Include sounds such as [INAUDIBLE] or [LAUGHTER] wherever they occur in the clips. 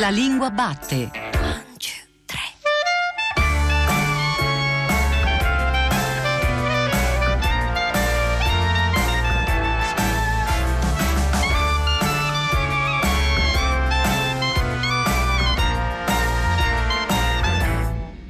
La lingua batte.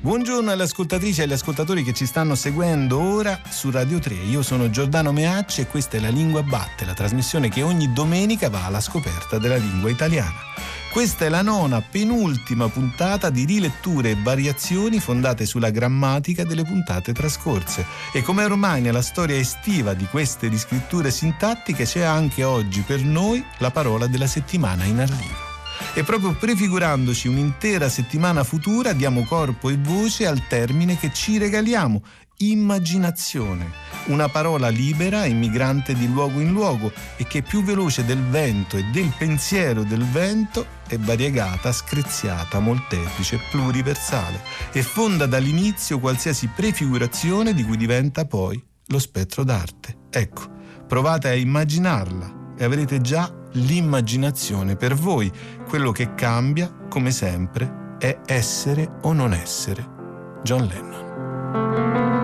Buongiorno alle ascoltatrici e agli ascoltatori che ci stanno seguendo ora su Radio 3. Io sono Giordano Meacci e questa è La Lingua Batte, la trasmissione che ogni domenica va alla scoperta della lingua italiana. Questa è la nona, penultima puntata di riletture e variazioni fondate sulla grammatica delle puntate trascorse. E come ormai nella storia estiva di queste riscritture sintattiche c'è anche oggi per noi la parola della settimana in arrivo e proprio prefigurandoci un'intera settimana futura diamo corpo e voce al termine che ci regaliamo, immaginazione, una parola libera e migrante di luogo in luogo e che più veloce del vento e del pensiero del vento è variegata, screziata, molteplice, pluriversale e fonda dall'inizio qualsiasi prefigurazione di cui diventa poi lo spettro d'arte. Ecco, provate a immaginarla e avrete già l'immaginazione per voi. Quello che cambia, come sempre, è essere o non essere. John Lennon.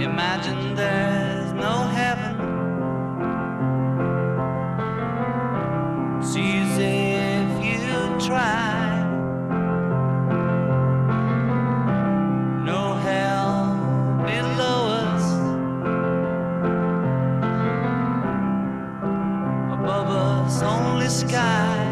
Imagine there's no heaven. See if you try. No hell below us above us only sky.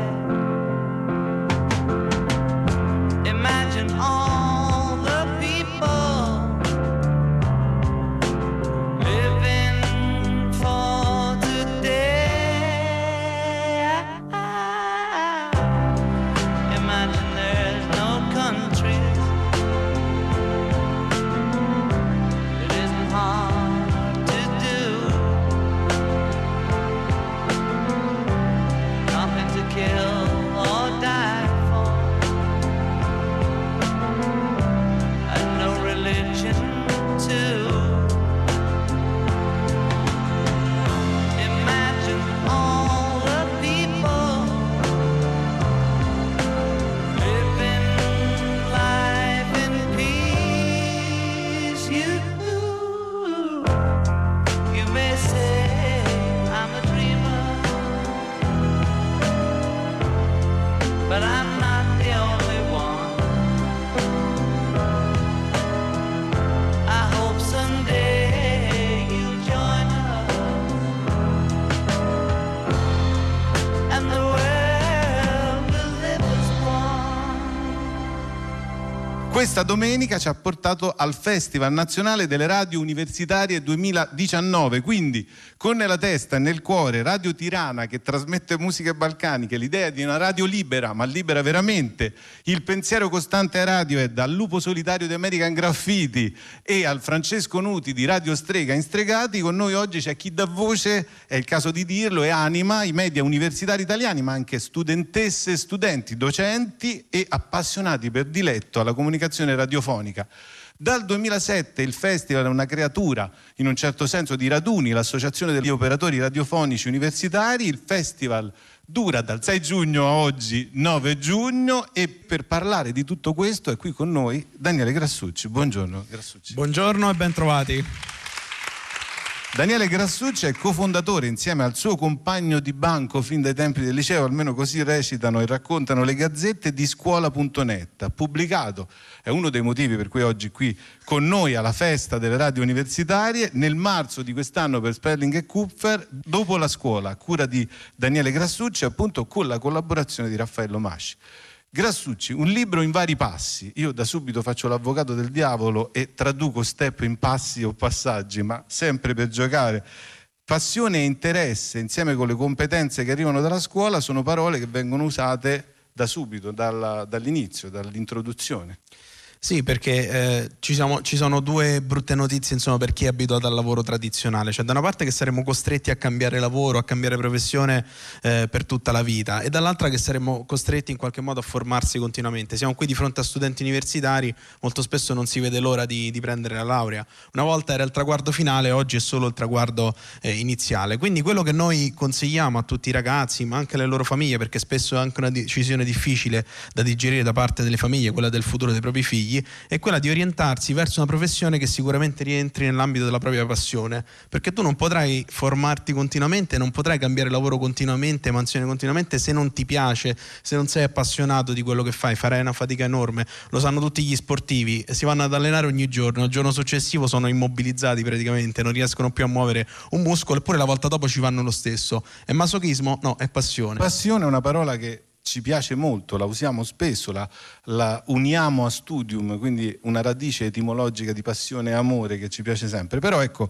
Questa domenica ci ha portato al Festival Nazionale delle Radio Universitarie 2019, quindi con nella testa e nel cuore Radio Tirana che trasmette musiche balcaniche, l'idea di una radio libera, ma libera veramente, il pensiero costante a radio è dal Lupo Solitario di American Graffiti e al Francesco Nuti di Radio Strega in Stregati, con noi oggi c'è chi dà voce, è il caso di dirlo, e anima i media universitari italiani, ma anche studentesse, studenti, docenti e appassionati per diletto alla comunicazione comunicazione radiofonica. Dal 2007 il festival è una creatura, in un certo senso, di raduni, l'associazione degli operatori radiofonici universitari. Il festival dura dal 6 giugno a oggi, 9 giugno, e per parlare di tutto questo è qui con noi Daniele Grassucci. Buongiorno Grassucci. Buongiorno e bentrovati. Daniele Grassucci è cofondatore insieme al suo compagno di banco fin dai tempi del liceo, almeno così recitano e raccontano le gazzette di scuola.net. Ha pubblicato, è uno dei motivi per cui oggi qui con noi alla festa delle radio universitarie, nel marzo di quest'anno per Spelling e Kupfer, dopo la scuola, a cura di Daniele Grassucci, appunto con la collaborazione di Raffaello Masci. Grassucci, un libro in vari passi. Io da subito faccio l'avvocato del diavolo e traduco step in passi o passaggi, ma sempre per giocare. Passione e interesse, insieme con le competenze che arrivano dalla scuola, sono parole che vengono usate da subito, dalla, dall'inizio, dall'introduzione. Sì, perché eh, ci, siamo, ci, sono due brutte notizie insomma, per chi è abituato al lavoro tradizionale. Cioè, da una parte che saremo costretti a cambiare lavoro, a cambiare professione eh, per tutta la vita, e dall'altra che saremo costretti in qualche modo a formarsi continuamente. Siamo qui di fronte a studenti universitari, molto spesso non si vede l'ora di, di prendere la laurea. Una volta era il traguardo finale, oggi è solo il traguardo eh, iniziale. Quindi quello che noi consigliamo a tutti i ragazzi, ma anche alle loro famiglie, perché spesso è anche una decisione difficile da digerire da parte delle famiglie, quella del futuro dei propri figli, figli è quella di orientarsi verso una professione che sicuramente rientri nell'ambito della propria passione, perché tu non potrai formarti continuamente, non potrai cambiare lavoro continuamente, mansione continuamente se non ti piace, se non sei appassionato di quello che fai, farai una fatica enorme. Lo sanno tutti gli sportivi, si vanno ad allenare ogni giorno, il giorno successivo sono immobilizzati praticamente, non riescono più a muovere un muscolo, eppure la volta dopo ci vanno lo stesso. È masochismo? No, è passione. Passione è una parola che ci piace molto, la usiamo spesso, la, la, uniamo a studium, quindi una radice etimologica di passione e amore che ci piace sempre. Però ecco,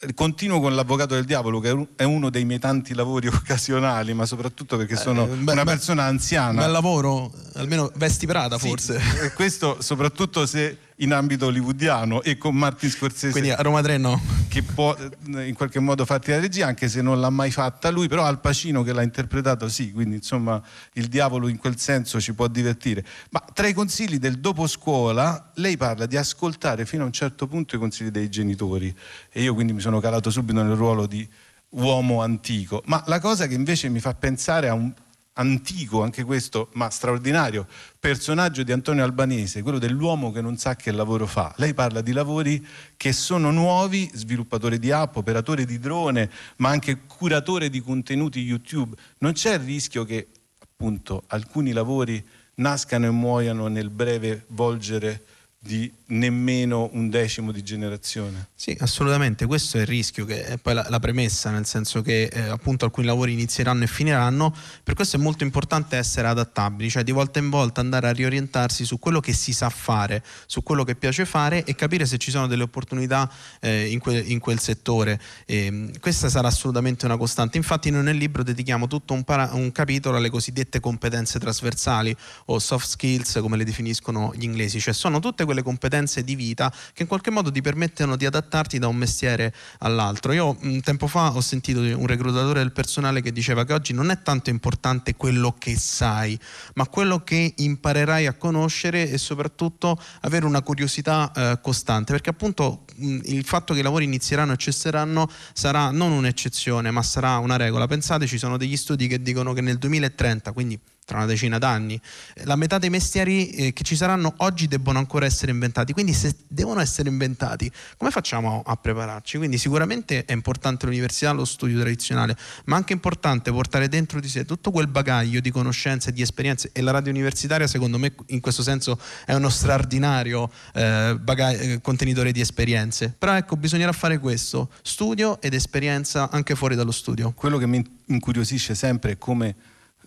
eh, continuo con l'avvocato del diavolo che è uno dei miei tanti lavori [LAUGHS] occasionali ma soprattutto perché eh, sono eh, beh, una persona anziana bel lavoro almeno vesti Prada sì, forse questo soprattutto se in ambito hollywoodiano e con Martin Scorsese. Quindi a Roma 3 no. Che può in qualche modo farti la regia, anche se non l'ha mai fatta lui, però Al Pacino che l'ha interpretato sì, quindi insomma il diavolo in quel senso ci può divertire. Ma tra i consigli del dopo scuola, lei parla di ascoltare fino a un certo punto i consigli dei genitori e io quindi mi sono calato subito nel ruolo di uomo antico. Ma la cosa che invece mi fa pensare a un antico, anche questo, ma straordinario, personaggio di Antonio Albanese, quello dell'uomo che non sa che lavoro fa. Lei parla di lavori che sono nuovi, sviluppatore di app, operatore di drone, ma anche curatore di contenuti YouTube. Non c'è il rischio che appunto alcuni lavori nascano e muoiano nel breve volgere di nemmeno un decimo di generazione. Sì, assolutamente, questo è il rischio, che è poi la, la premessa, nel senso che eh, appunto alcuni lavori inizieranno e finiranno, per questo è molto importante essere adattabili, cioè di volta in volta andare a riorientarsi su quello che si sa fare, su quello che piace fare e capire se ci sono delle opportunità eh, in, que, in, quel settore. E, questa sarà assolutamente una costante, infatti noi nel libro dedichiamo tutto un, para, un capitolo alle cosiddette competenze trasversali o soft skills come le definiscono gli inglesi, cioè sono tutte quelle competenze competenze di vita che in qualche modo ti permettono di adattarti da un mestiere all'altro. Io tempo fa ho sentito un reclutatore del personale che diceva che oggi non è tanto importante quello che sai, ma quello che imparerai a conoscere e soprattutto avere una curiosità eh, costante, perché appunto mh, il fatto che i lavori inizieranno e cesseranno sarà non un'eccezione, ma sarà una regola. Pensate, ci sono degli studi che dicono che nel 2030, quindi tra una decina d'anni. La metà dei mestieri eh, che ci saranno oggi debbono ancora essere inventati, quindi se devono essere inventati, come facciamo a prepararci? Quindi sicuramente è importante l'università, lo studio tradizionale, ma anche importante portare dentro di sé tutto quel bagaglio di conoscenze, di esperienze e la radio universitaria secondo me in questo senso è uno straordinario eh, bagaglio, eh, contenitore di esperienze. Però ecco, bisognerà fare questo, studio ed esperienza anche fuori dallo studio. Quello che mi incuriosisce sempre è come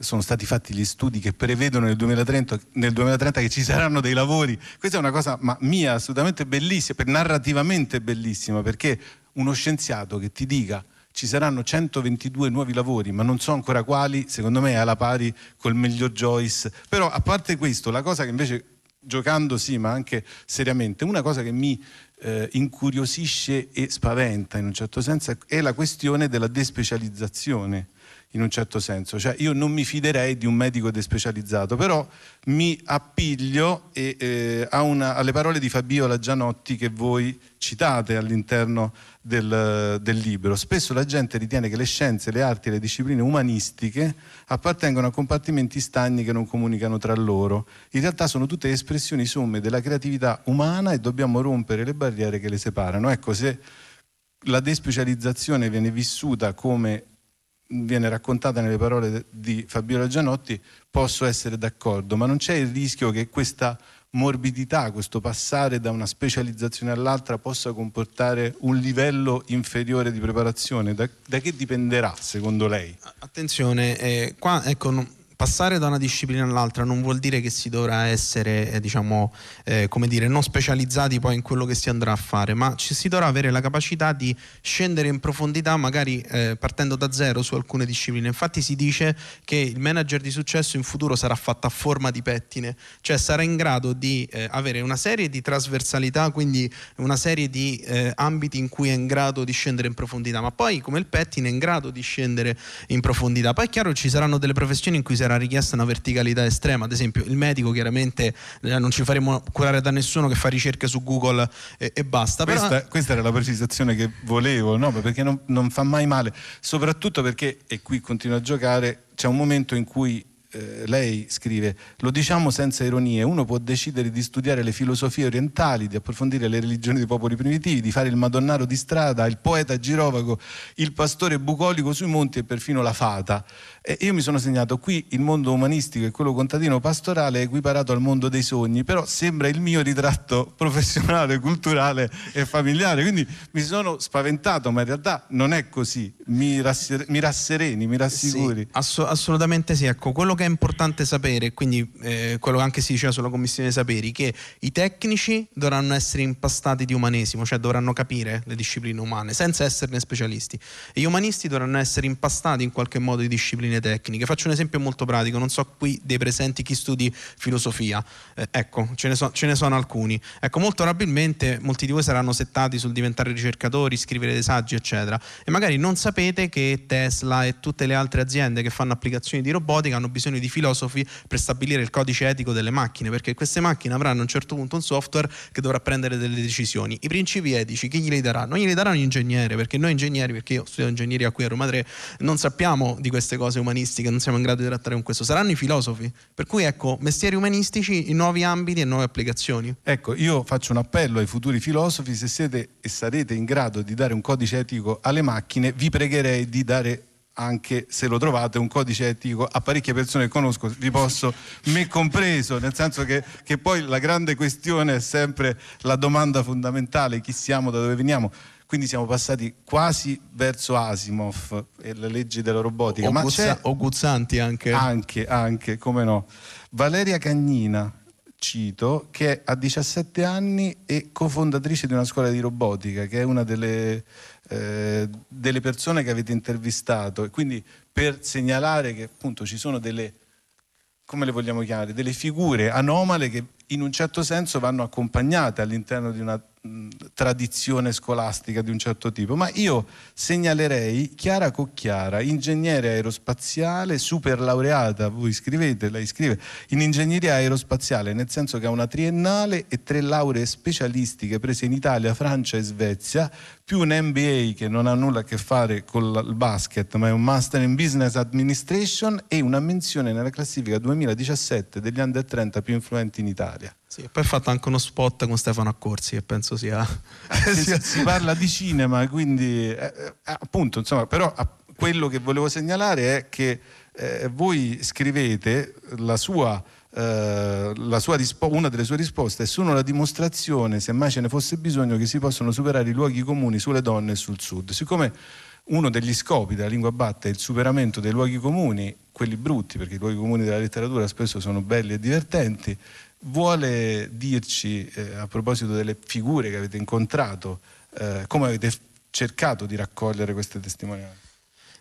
sono stati fatti gli studi che prevedono nel 2030, nel 2030 che ci saranno dei lavori. Questa è una cosa ma, mia assolutamente bellissima, narrativamente bellissima, perché uno scienziato che ti dica ci saranno 122 nuovi lavori, ma non so ancora quali, secondo me è alla pari col miglior Joyce. Però a parte questo, la cosa che invece giocando sì, ma anche seriamente, una cosa che mi eh, incuriosisce e spaventa in un certo senso è la questione della despecializzazione in un certo senso, cioè io non mi fiderei di un medico despecializzato, però mi appiglio e, eh, una, alle parole di Fabiola Gianotti che voi citate all'interno del, del, libro. Spesso la gente ritiene che le scienze, le arti e le discipline umanistiche appartengono a compartimenti stagni che non comunicano tra loro. In realtà sono tutte espressioni somme della creatività umana e dobbiamo rompere le barriere che le separano. Ecco, se la despecializzazione viene vissuta come viene raccontata nelle parole di Fabiola Gianotti, posso essere d'accordo, ma non c'è il rischio che questa morbidità, questo passare da una specializzazione all'altra possa comportare un livello inferiore di preparazione? Da, da che dipenderà secondo lei? Attenzione, eh, qua ecco, passare da una disciplina all'altra non vuol dire che si dovrà essere, eh, diciamo, eh, come dire, non specializzati poi in quello che si andrà a fare, ma ci si dovrà avere la capacità di scendere in profondità, magari eh, partendo da zero su alcune discipline. Infatti si dice che il manager di successo in futuro sarà fatto a forma di pettine, cioè sarà in grado di eh, avere una serie di trasversalità, quindi una serie di eh, ambiti in cui è in grado di scendere in profondità, ma poi come il pettine è in grado di scendere in profondità. Poi è chiaro ci saranno delle professioni in cui sarà richiesta una verticalità estrema, ad esempio il medico chiaramente eh, non ci faremo curare da nessuno che fa ricerche su Google e, e basta. Questa, Però... questa, era la precisazione che volevo, no? perché non, non fa mai male, soprattutto perché, e qui continua a giocare, c'è un momento in cui eh, lei scrive, lo diciamo senza ironie, uno può decidere di studiare le filosofie orientali, di approfondire le religioni dei popoli primitivi, di fare il madonnaro di strada, il poeta girovago, il pastore bucolico sui monti e perfino la fata. E io mi sono segnato qui il mondo umanistico e quello contadino pastorale è equiparato al mondo dei sogni, però sembra il mio ritratto [LAUGHS] professionale, culturale e familiare, quindi mi sono spaventato, ma in realtà non è così, mi, rasser- mi rassereni, mi rassicuri. Sì, ass- assolutamente sì, ecco, quello che è importante sapere, quindi eh, quello che anche si diceva sulla commissione saperi, che i tecnici dovranno essere impastati di umanesimo, cioè dovranno capire le discipline umane, senza esserne specialisti, e gli umanisti dovranno essere impastati in qualche modo di discipline tecniche. Faccio un esempio molto pratico, non so qui dei presenti chi studi filosofia, eh, ecco, ce ne, so, ce ne, sono alcuni. Ecco, molto probabilmente molti di voi saranno settati sul diventare ricercatori, scrivere dei saggi, eccetera, e magari non sapete che Tesla e tutte le altre aziende che fanno applicazioni di robotica hanno bisogno di filosofi per stabilire il codice etico delle macchine, perché queste macchine avranno a un certo punto un software che dovrà prendere delle decisioni. I principi etici chi glieli darà? Non glieli darà un ingegnere, perché noi ingegneri, perché io studio ingegneria qui a Roma 3, non sappiamo di queste cose umanistiche, non siamo in grado di trattare con questo, saranno i filosofi. Per cui ecco, mestieri umanistici in nuovi ambiti e nuove applicazioni. Ecco, io faccio un appello ai futuri filosofi, se siete e sarete in grado di dare un codice etico alle macchine, vi pregherei di dare anche se lo trovate un codice etico a parecchie persone che conosco, vi posso, me compreso, nel senso che, che poi la grande questione è sempre la domanda fondamentale, chi siamo, da dove veniamo quindi siamo passati quasi verso Asimov e le leggi della robotica. O, Guzza- o Guzzanti anche. Anche, anche, come no. Valeria Cagnina, cito, che ha 17 anni e cofondatrice di una scuola di robotica, che è una delle, eh, delle persone che avete intervistato. E quindi per segnalare che appunto ci sono delle, come le vogliamo chiamare, delle figure anomale che in un certo senso vanno accompagnate all'interno di una tradizione scolastica di un certo tipo, ma io segnalerei Chiara Cocchiara, ingegnere aerospaziale, super laureata, voi scrivete, lei scrive, in ingegneria aerospaziale, nel senso che ha una triennale e tre lauree specialistiche prese in Italia, Francia e Svezia, più un MBA che non ha nulla a che fare con il basket, ma è un Master in Business Administration e una menzione nella classifica 2017 degli under 30 più influenti in Italia. Sì, poi ha fatto anche uno spot con Stefano Accorsi che penso sia... si, si [LAUGHS] parla di cinema, quindi eh, eh, appunto, insomma, però quello che volevo segnalare è che eh, voi scrivete la sua... Uh, sua rispo- una delle sue risposte è sono la dimostrazione, se mai ce ne fosse bisogno, che si possono superare i luoghi comuni sulle donne e sul sud. Siccome uno degli scopi della lingua batte è il superamento dei luoghi comuni, quelli brutti, perché i luoghi comuni della letteratura spesso sono belli e divertenti, vuole dirci eh, a proposito delle figure che avete incontrato, eh, come avete cercato di raccogliere queste testimonianze?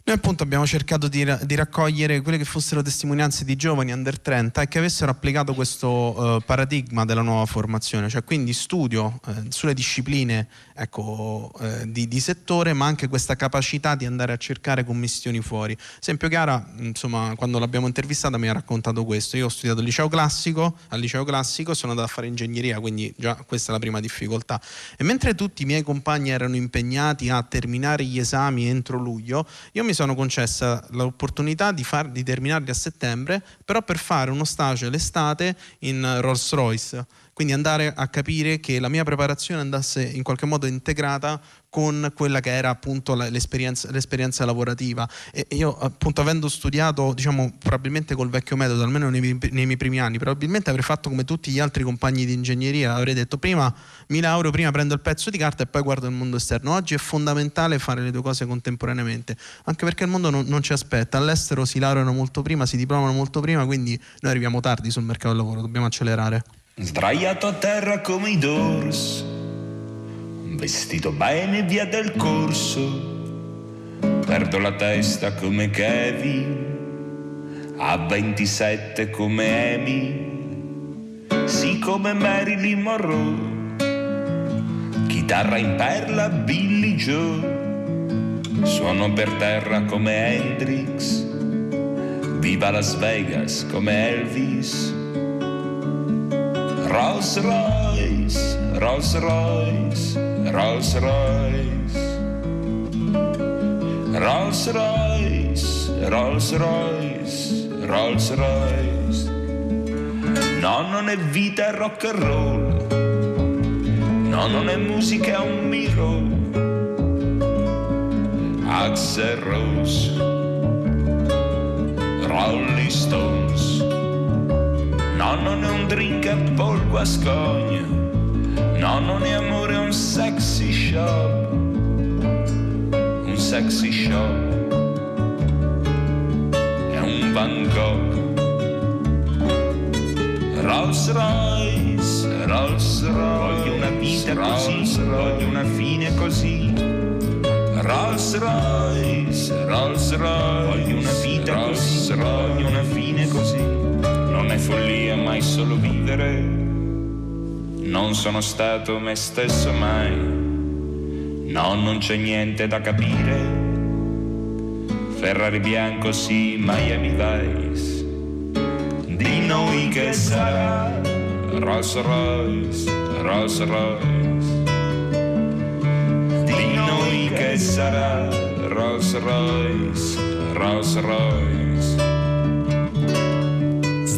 Noi appunto abbiamo cercato di, di, raccogliere quelle che fossero testimonianze di giovani under 30 e che avessero applicato questo uh, paradigma della nuova formazione, cioè quindi studio uh, sulle discipline ecco, uh, di, di, settore, ma anche questa capacità di andare a cercare commissioni fuori. Esempio Chiara, insomma, quando l'abbiamo intervistata mi ha raccontato questo. Io ho studiato al liceo classico, al liceo classico sono andato a fare ingegneria, quindi già questa è la prima difficoltà. E mentre tutti i miei compagni erano impegnati a terminare gli esami entro luglio, io mi mi sono concessa l'opportunità di, far, di terminarli a settembre, però per fare uno stage l'estate in Rolls Royce quindi andare a capire che la mia preparazione andasse in qualche modo integrata con quella che era appunto l'esperienza, l'esperienza lavorativa. E io appunto avendo studiato, diciamo, probabilmente col vecchio metodo, almeno nei, nei miei primi anni, probabilmente avrei fatto come tutti gli altri compagni di ingegneria, avrei detto prima mi laureo, prima prendo il pezzo di carta e poi guardo il mondo esterno. Oggi è fondamentale fare le due cose contemporaneamente, anche perché il mondo non, non ci aspetta. All'estero si laureano molto prima, si diplomano molto prima, quindi noi arriviamo tardi sul mercato del lavoro, dobbiamo accelerare. Sdraiato a terra come i Doors, vestito bene via del corso, perdo la testa come Kevin, a 27 come Amy, sì come Marilyn Monroe, chitarra in perla Billy Joe, suono per terra come Hendrix, viva Las Vegas come Elvis Rolls Royce, Rolls Royce, Rolls Royce. Rolls Royce, Rolls Royce, Rolls Royce. No, non è vita, è rock and roll. No, non è musica, è un miro. Axel Rose, Rolling Stones. No, non è un drink a Paul Guascogna. No, non è amore, un sexy shop. Un sexy shop. È un Van Gogh. Rolls Royce, Rolls Royce. Voglio una vita Rolls così, Royce. voglio una fine così. Rolls Royce, Rolls Royce. Voglio una vita Rolls così, Royce. voglio una fine così non follia mai solo vivere. Non sono stato me stesso mai. No, non c'è niente da capire. Ferrari bianco sì, Miami Vice. Di noi che sarà Rolls Royce, Rolls Royce. Di noi che sarà Rolls Royce, Rolls Royce.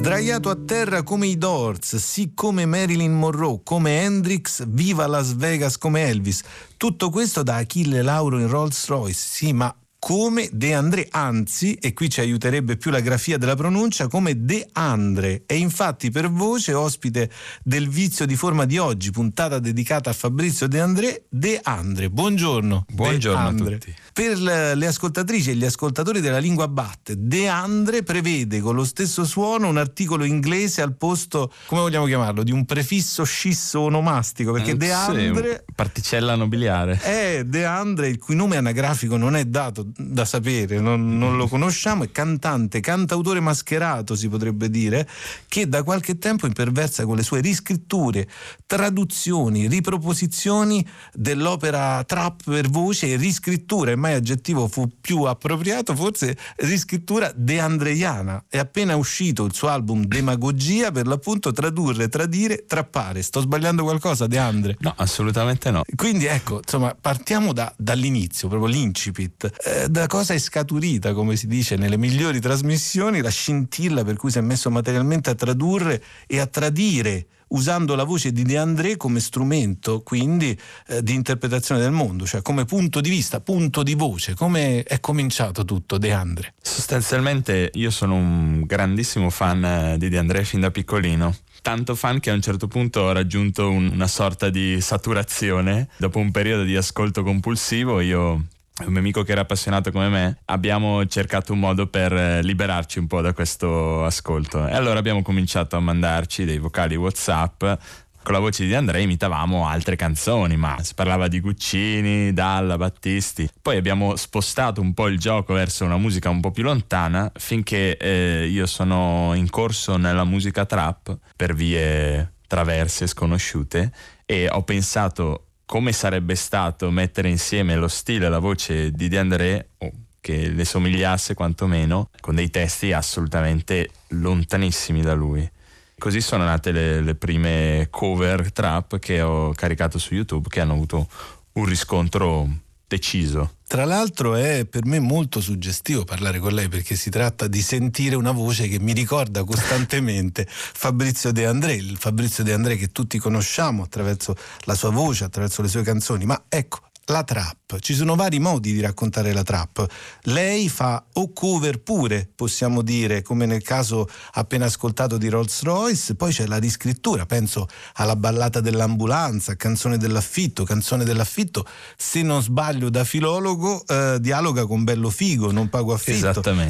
Sdraiato a terra come i Doors, sì come Marilyn Monroe, come Hendrix, viva Las Vegas come Elvis. Tutto questo da Achille Lauro in Rolls Royce, sì, ma come De André, anzi, e qui ci aiuterebbe più la grafia della pronuncia, come De Andre. E infatti per voce ospite del vizio di forma di oggi, puntata dedicata a Fabrizio De André, De Andre. Buongiorno. Buongiorno a tutti. Per le ascoltatrici e gli ascoltatori della lingua batte, De Andre prevede con lo stesso suono un articolo inglese al posto, come vogliamo chiamarlo, di un prefisso scisso onomastico, perché mm, De Andre... Sì, particella nobiliare. È De Andre, il cui nome anagrafico non è dato da sapere, non, non, lo conosciamo, è cantante, cantautore mascherato si potrebbe dire, che da qualche tempo imperversa con le sue riscritture, traduzioni, riproposizioni dell'opera trap per voce e riscrittura, e mai aggettivo fu più appropriato, forse riscrittura deandreiana. È appena uscito il suo album Demagogia per l'appunto tradurre, tradire, trappare. Sto sbagliando qualcosa, De Andre? No, assolutamente no. Quindi ecco, insomma, partiamo da, dall'inizio, proprio l'incipit. Eh, da cosa è scaturita, come si dice nelle migliori trasmissioni, la scintilla per cui si è messo materialmente a tradurre e a tradire usando la voce di De André come strumento quindi eh, di interpretazione del mondo, cioè come punto di vista, punto di voce, come è cominciato tutto De André? Sostanzialmente io sono un grandissimo fan eh, di De André fin da piccolino tanto fan che a un certo punto ho raggiunto un, una sorta di saturazione. Dopo un periodo di ascolto compulsivo io un mio amico che era appassionato come me, abbiamo cercato un modo per eh, liberarci un po' da questo ascolto. E allora abbiamo cominciato a mandarci dei vocali WhatsApp. Con la voce di Andrea imitavamo altre canzoni, ma si parlava di Guccini, Dalla, Battisti. Poi abbiamo spostato un po' il gioco verso una musica un po' più lontana, finché eh, io sono in corso nella musica trap per vie traverse, sconosciute, e ho pensato come sarebbe stato mettere insieme lo stile e la voce di De André, o che le somigliasse quantomeno, con dei testi assolutamente lontanissimi da lui. Così sono nate le, le prime cover trap che ho caricato su YouTube che hanno avuto un riscontro deciso. Tra l'altro è per me molto suggestivo parlare con lei perché si tratta di sentire una voce che mi ricorda costantemente [LAUGHS] Fabrizio De André, il Fabrizio De André che tutti conosciamo attraverso la sua voce, attraverso le sue canzoni, ma ecco, la trap. Ci sono vari modi di raccontare la trap. Lei fa o cover pure, possiamo dire, come nel caso appena ascoltato di Rolls Royce, poi c'è la riscrittura, penso alla ballata dell'ambulanza, canzone dell'affitto, canzone dell'affitto, se non sbaglio da filologo, eh, dialoga con Bello Figo, non pago affitto.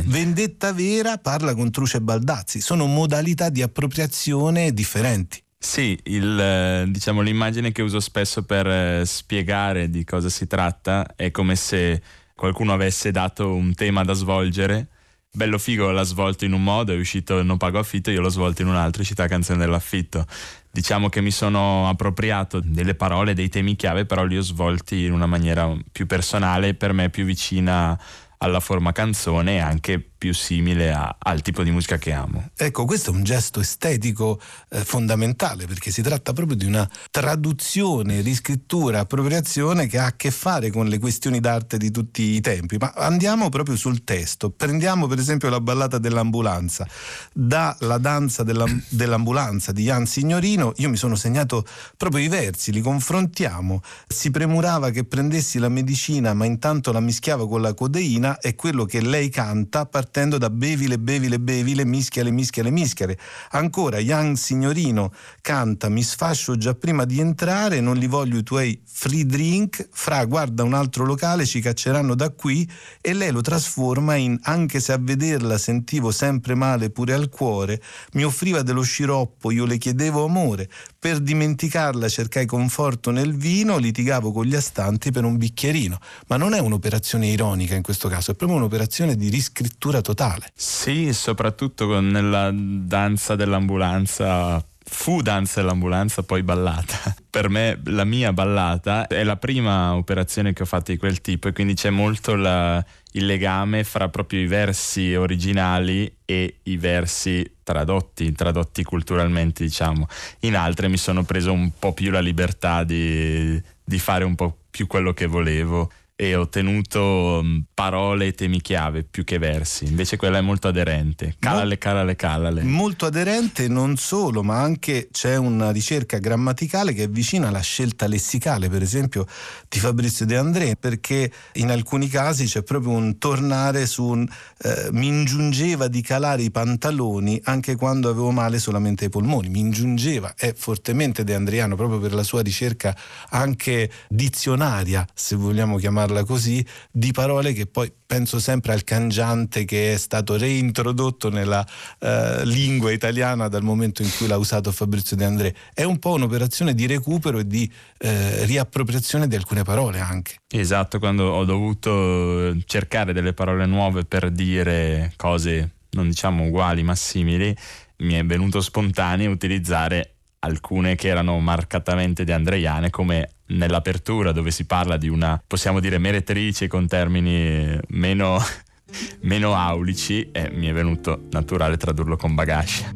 Vendetta Vera parla con Truce Baldazzi, sono modalità di appropriazione differenti. Sì, il, eh, diciamo, l'immagine che uso spesso per eh, spiegare di cosa si tratta è come se qualcuno avesse dato un tema da svolgere. Bello figo l'ha svolto in un modo, è uscito Non pago affitto, io l'ho svolto in un altro, è uscita la canzone dell'affitto. Diciamo che mi sono appropriato delle parole, dei temi chiave, però li ho svolti in una maniera più personale, per me più vicina alla forma canzone e anche più simile a, al tipo di musica che amo. Ecco, questo è un gesto estetico eh, fondamentale perché si tratta proprio di una traduzione, riscrittura, appropriazione che ha a che fare con le questioni d'arte di tutti i tempi. Ma andiamo proprio sul testo. Prendiamo per esempio la ballata dell'ambulanza. Da La danza della, dell'ambulanza di Jan Signorino io mi sono segnato proprio i versi, li confrontiamo. Si premurava che prendessi la medicina ma intanto la mischiava con la codeina è quello che lei canta partendo da bevile, bevile, bevile, mischiale, mischiale, mischiale. Ancora, Young Signorino canta Mi sfascio già prima di entrare, non li voglio i tuoi free drink, fra guarda un altro locale, ci cacceranno da qui e lei lo trasforma in anche se a vederla sentivo sempre male pure al cuore, mi offriva dello sciroppo, io le chiedevo amore, per dimenticarla cercai conforto nel vino, litigavo con gli astanti per un bicchierino. Ma non è un'operazione ironica in questo caso, è proprio un'operazione di riscrittura totale. Sì, soprattutto nella danza dell'ambulanza fu danza dell'ambulanza poi ballata. [LAUGHS] Per me la mia ballata è la prima operazione che ho fatto di quel tipo e quindi c'è molto la, il legame fra proprio i versi originali e i versi tradotti, tradotti culturalmente diciamo. In altre mi sono preso un po' più la libertà di, di fare un po' più quello che volevo e ho tenuto mm, parole e temi chiave più che versi. Invece quella è molto aderente. Calale, calale, calale. Molto aderente non solo, ma anche c'è una ricerca grammaticale che è vicina alla scelta lessicale, per esempio di Fabrizio De André, perché in alcuni casi c'è proprio un tornare su un eh, mi ingiungeva di calare i pantaloni anche quando avevo male solamente ai polmoni. Mi ingiungeva, è fortemente De Andriano proprio per la sua ricerca anche dizionaria, se vogliamo chiamarla chiamarla così, di parole che poi penso sempre al cangiante che è stato reintrodotto nella eh, lingua italiana dal momento in cui l'ha usato Fabrizio De André. È un po' un'operazione di recupero e di eh, riappropriazione di alcune parole anche. Esatto, quando ho dovuto cercare delle parole nuove per dire cose non diciamo uguali ma simili, mi è venuto spontaneo utilizzare alcune che erano marcatamente di Andreiane come nell'apertura dove si parla di una, possiamo dire, meretrice con termini meno, [LAUGHS] meno aulici e mi è venuto naturale tradurlo con Bagascia.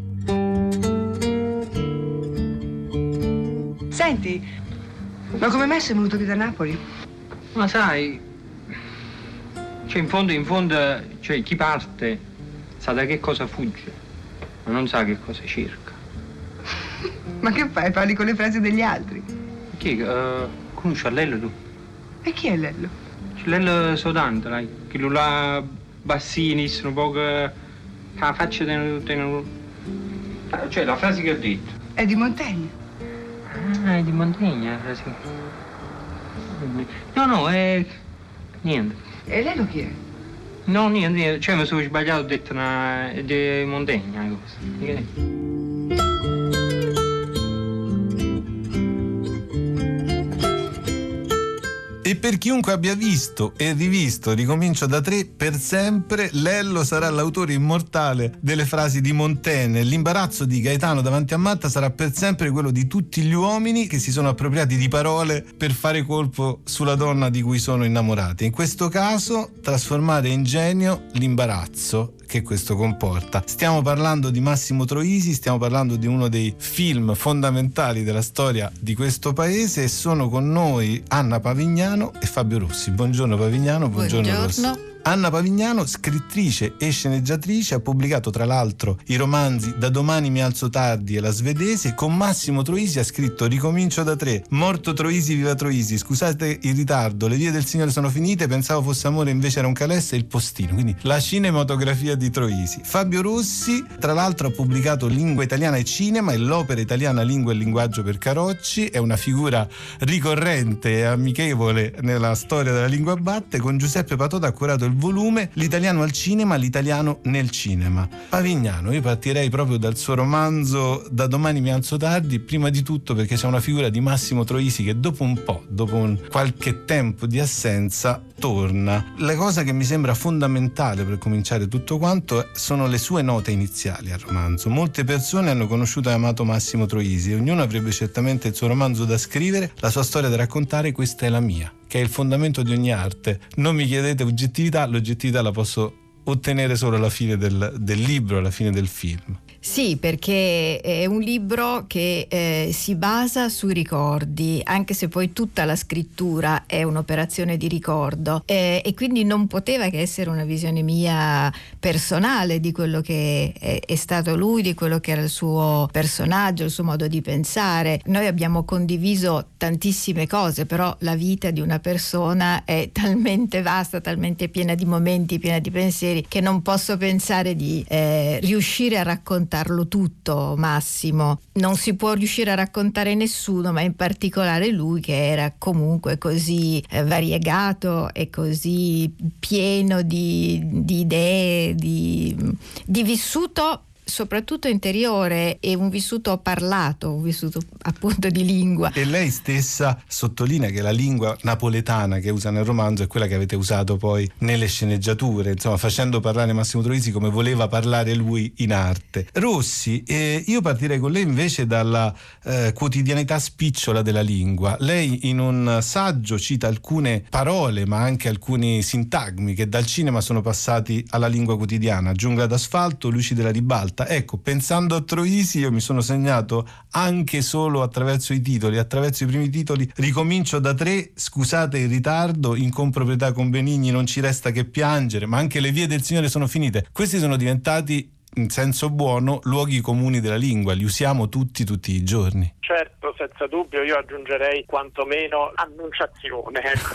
Senti, ma come mai sei venuto qui da Napoli? Ma sai, cioè in fondo, in fondo, cioè chi parte sa da che cosa fugge, ma non sa che cosa cerca. [LAUGHS] Ma che fai? Parli con le frasi degli altri? Chi? Uh, conosci a Lello tu? E chi è Lello? Lello Sodante, dai. Che lui là bassini, un po' che... La faccia di... Cioè, la frase che ho detto. È di Montaigne. Ah, è di Montaigne la frase. No, no, è... Niente. E Lello chi è? No, niente, niente. Cioè, mi sono sbagliato, ho detto una... di Montaigne, la cosa. E per chiunque abbia visto e rivisto Ricomincio da tre, per sempre Lello sarà l'autore immortale delle frasi di Montaigne. L'imbarazzo di Gaetano davanti a Matta sarà per sempre quello di tutti gli uomini che si sono appropriati di parole per fare colpo sulla donna di cui sono innamorati. In questo caso, trasformare in genio l'imbarazzo che questo comporta. Stiamo parlando di Massimo Troisi, stiamo parlando di uno dei film fondamentali della storia di questo paese e sono con noi Anna Pavignano e Fabio Rossi. Buongiorno Pavignano, buongiorno, buongiorno. Rossi. Anna Pavignano, scrittrice e sceneggiatrice, ha pubblicato tra l'altro i romanzi Da domani mi alzo tardi e La svedese. Con Massimo Troisi ha scritto Ricomincio da tre, Morto Troisi, viva Troisi, scusate il ritardo, Le vie del Signore sono finite, pensavo fosse amore invece era un calesse e il postino. Quindi la cinematografia di Troisi. Fabio Rossi, tra l'altro, ha pubblicato Lingua italiana e cinema e l'opera italiana Lingua e linguaggio per Carocci. È una figura ricorrente e amichevole nella storia della lingua batte. Con Giuseppe Patota ha curato il volume L'italiano al cinema, l'italiano nel cinema. Pavignano, io partirei proprio dal suo romanzo Da domani mi alzo tardi, prima di tutto perché c'è una figura di Massimo Troisi che dopo un po', dopo un qualche tempo di assenza, torna. La cosa che mi sembra fondamentale per cominciare tutto quanto sono le sue note iniziali al romanzo. Molte persone hanno conosciuto e amato Massimo Troisi, ognuno avrebbe certamente il suo romanzo da scrivere, la sua storia da raccontare, questa è la mia, che è il fondamento di ogni arte. Non mi chiedete oggettività, l'oggettività la posso ottenere solo alla fine del, del libro, alla fine del film. Sì, perché è un libro che eh, si basa sui ricordi, anche se poi tutta la scrittura è un'operazione di ricordo eh, e quindi non poteva che essere una visione mia personale di quello che è, è, stato lui, di quello che era il suo personaggio, il suo modo di pensare. Noi abbiamo condiviso tantissime cose, però la vita di una persona è [LAUGHS] talmente vasta, talmente piena di momenti, piena di pensieri, che non posso pensare di eh, riuscire a raccontare raccontarlo tutto, Massimo. Non si può riuscire a raccontare nessuno, ma in particolare lui che era comunque così eh, variegato e così pieno di, di idee, di, di vissuto soprattutto interiore e un vissuto parlato, un vissuto appunto di lingua. E lei stessa sottolinea che la lingua napoletana che usa nel romanzo è quella che avete usato poi nelle sceneggiature, insomma facendo parlare Massimo Troisi come voleva parlare lui in arte. Rossi, eh, io partirei con lei invece dalla eh, quotidianità spicciola della lingua. Lei in un saggio cita alcune parole ma anche alcuni sintagmi che dal cinema sono passati alla lingua quotidiana, giungla d'asfalto, luci della ribalta volta. Ecco, pensando a Troisi io mi sono segnato anche solo attraverso i titoli, attraverso i primi titoli, ricomincio da tre, scusate il ritardo, in comproprietà con Benigni non ci resta che piangere, ma anche le vie del Signore sono finite. Questi sono diventati in senso buono luoghi comuni della lingua, li usiamo tutti tutti i giorni. Certo, senza dubbio, io aggiungerei quantomeno annunciazione, ecco,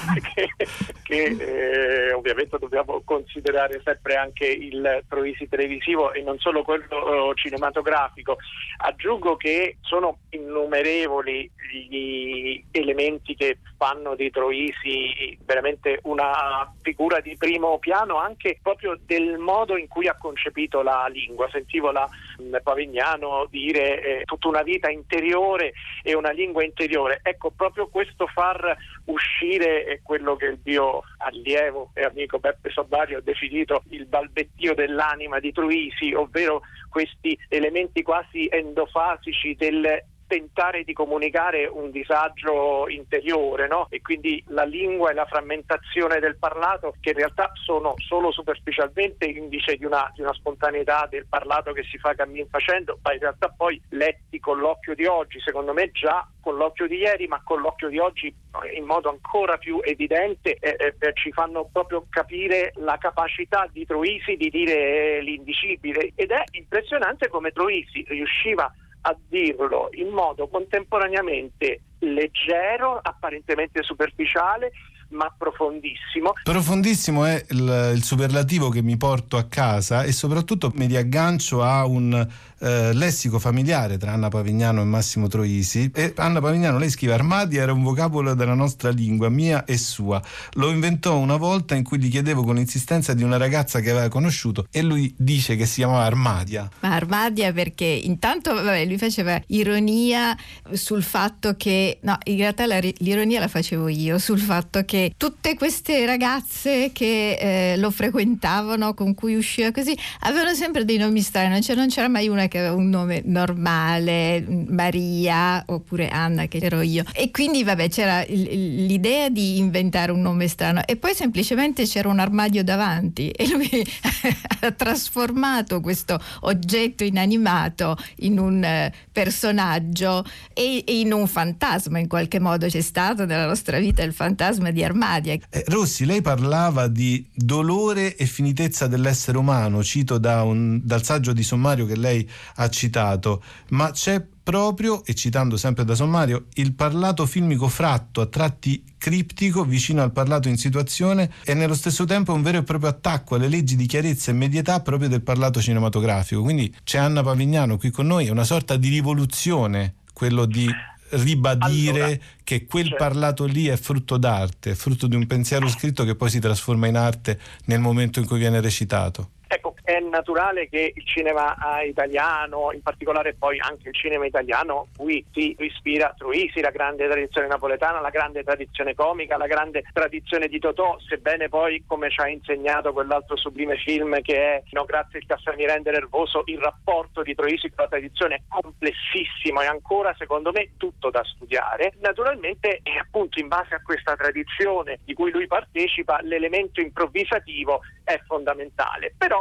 [LAUGHS] che, eh, ovviamente dobbiamo considerare sempre anche il Troisi televisivo e non solo quello cinematografico. Aggiungo che sono innumerevoli gli elementi che fanno di Troisi veramente una figura di primo piano anche proprio del modo in cui ha concepito la lingua. Sentivo la mm, Pavignano dire eh, tutta una vita interiore e una lingua interiore. Ecco, proprio questo far uscire è quello che il mio allievo e amico Beppe Sobbario ha definito il balbettio dell'anima di Troisi, ovvero questi elementi quasi endofasici del tentare di comunicare un disagio interiore no? e quindi la lingua e la frammentazione del parlato che in realtà sono solo superficialmente indice di una, di una spontaneità del parlato che si fa cammin facendo, ma in realtà poi letti con l'occhio di oggi, secondo me già con l'occhio di ieri, ma con l'occhio di oggi in modo ancora più evidente eh, eh, ci fanno proprio capire la capacità di Troisi di dire l'indicibile ed è impressionante come Troisi riusciva a dirlo in modo contemporaneamente leggero, apparentemente superficiale, ma profondissimo. Profondissimo è il, il, superlativo che mi porto a casa e soprattutto mi riaggancio a un eh, lessico familiare tra Anna Pavignano e Massimo Troisi. E Anna Pavignano, lei scrive Armadia era un vocabolo della nostra lingua, mia e sua. Lo inventò una volta in cui gli chiedevo con insistenza di una ragazza che aveva conosciuto e lui dice che si chiamava Armadia. Ma Armadia perché intanto vabbè, lui faceva ironia sul fatto che, no, in realtà la, l'ironia la facevo io, sul fatto che tutte queste ragazze che eh, lo frequentavano, con cui usciva così, avevano sempre dei nomi strani, cioè non c'era mai una che aveva un nome normale, Maria oppure Anna che ero io. E quindi vabbè c'era l'idea di inventare un nome strano e poi semplicemente c'era un armadio davanti e lui [LAUGHS] ha trasformato questo oggetto inanimato in un eh, personaggio e, in un fantasma in qualche modo c'è stato nella nostra vita il fantasma di Armadia. Eh, Rossi, lei parlava di dolore e finitezza dell'essere umano, cito da un, dal saggio di sommario che lei ha citato, ma c'è proprio, e citando sempre da sommario, il parlato filmico fratto, a tratti criptico, vicino al parlato in situazione e nello stesso tempo un vero e proprio attacco alle leggi di chiarezza e medietà proprio del parlato cinematografico. Quindi c'è Anna Pavignano qui con noi, è una sorta di rivoluzione quello di ribadire allora, che quel certo. parlato lì è frutto d'arte, è frutto di un pensiero scritto che poi si trasforma in arte nel momento in cui viene recitato. Ecco, è naturale che il cinema eh, italiano, in particolare poi anche il cinema italiano, cui si ispira Truisi, la grande tradizione napoletana, la grande tradizione comica, la grande tradizione di Totò, sebbene poi, come ci ha insegnato quell'altro sublime film che è No grazie il Cassamirende nervoso, il rapporto di Troisi con la tradizione è complessissimo e ancora, secondo me, tutto da studiare. Naturalmente, è appunto in base a questa tradizione di cui lui partecipa, l'elemento improvvisativo è fondamentale. Però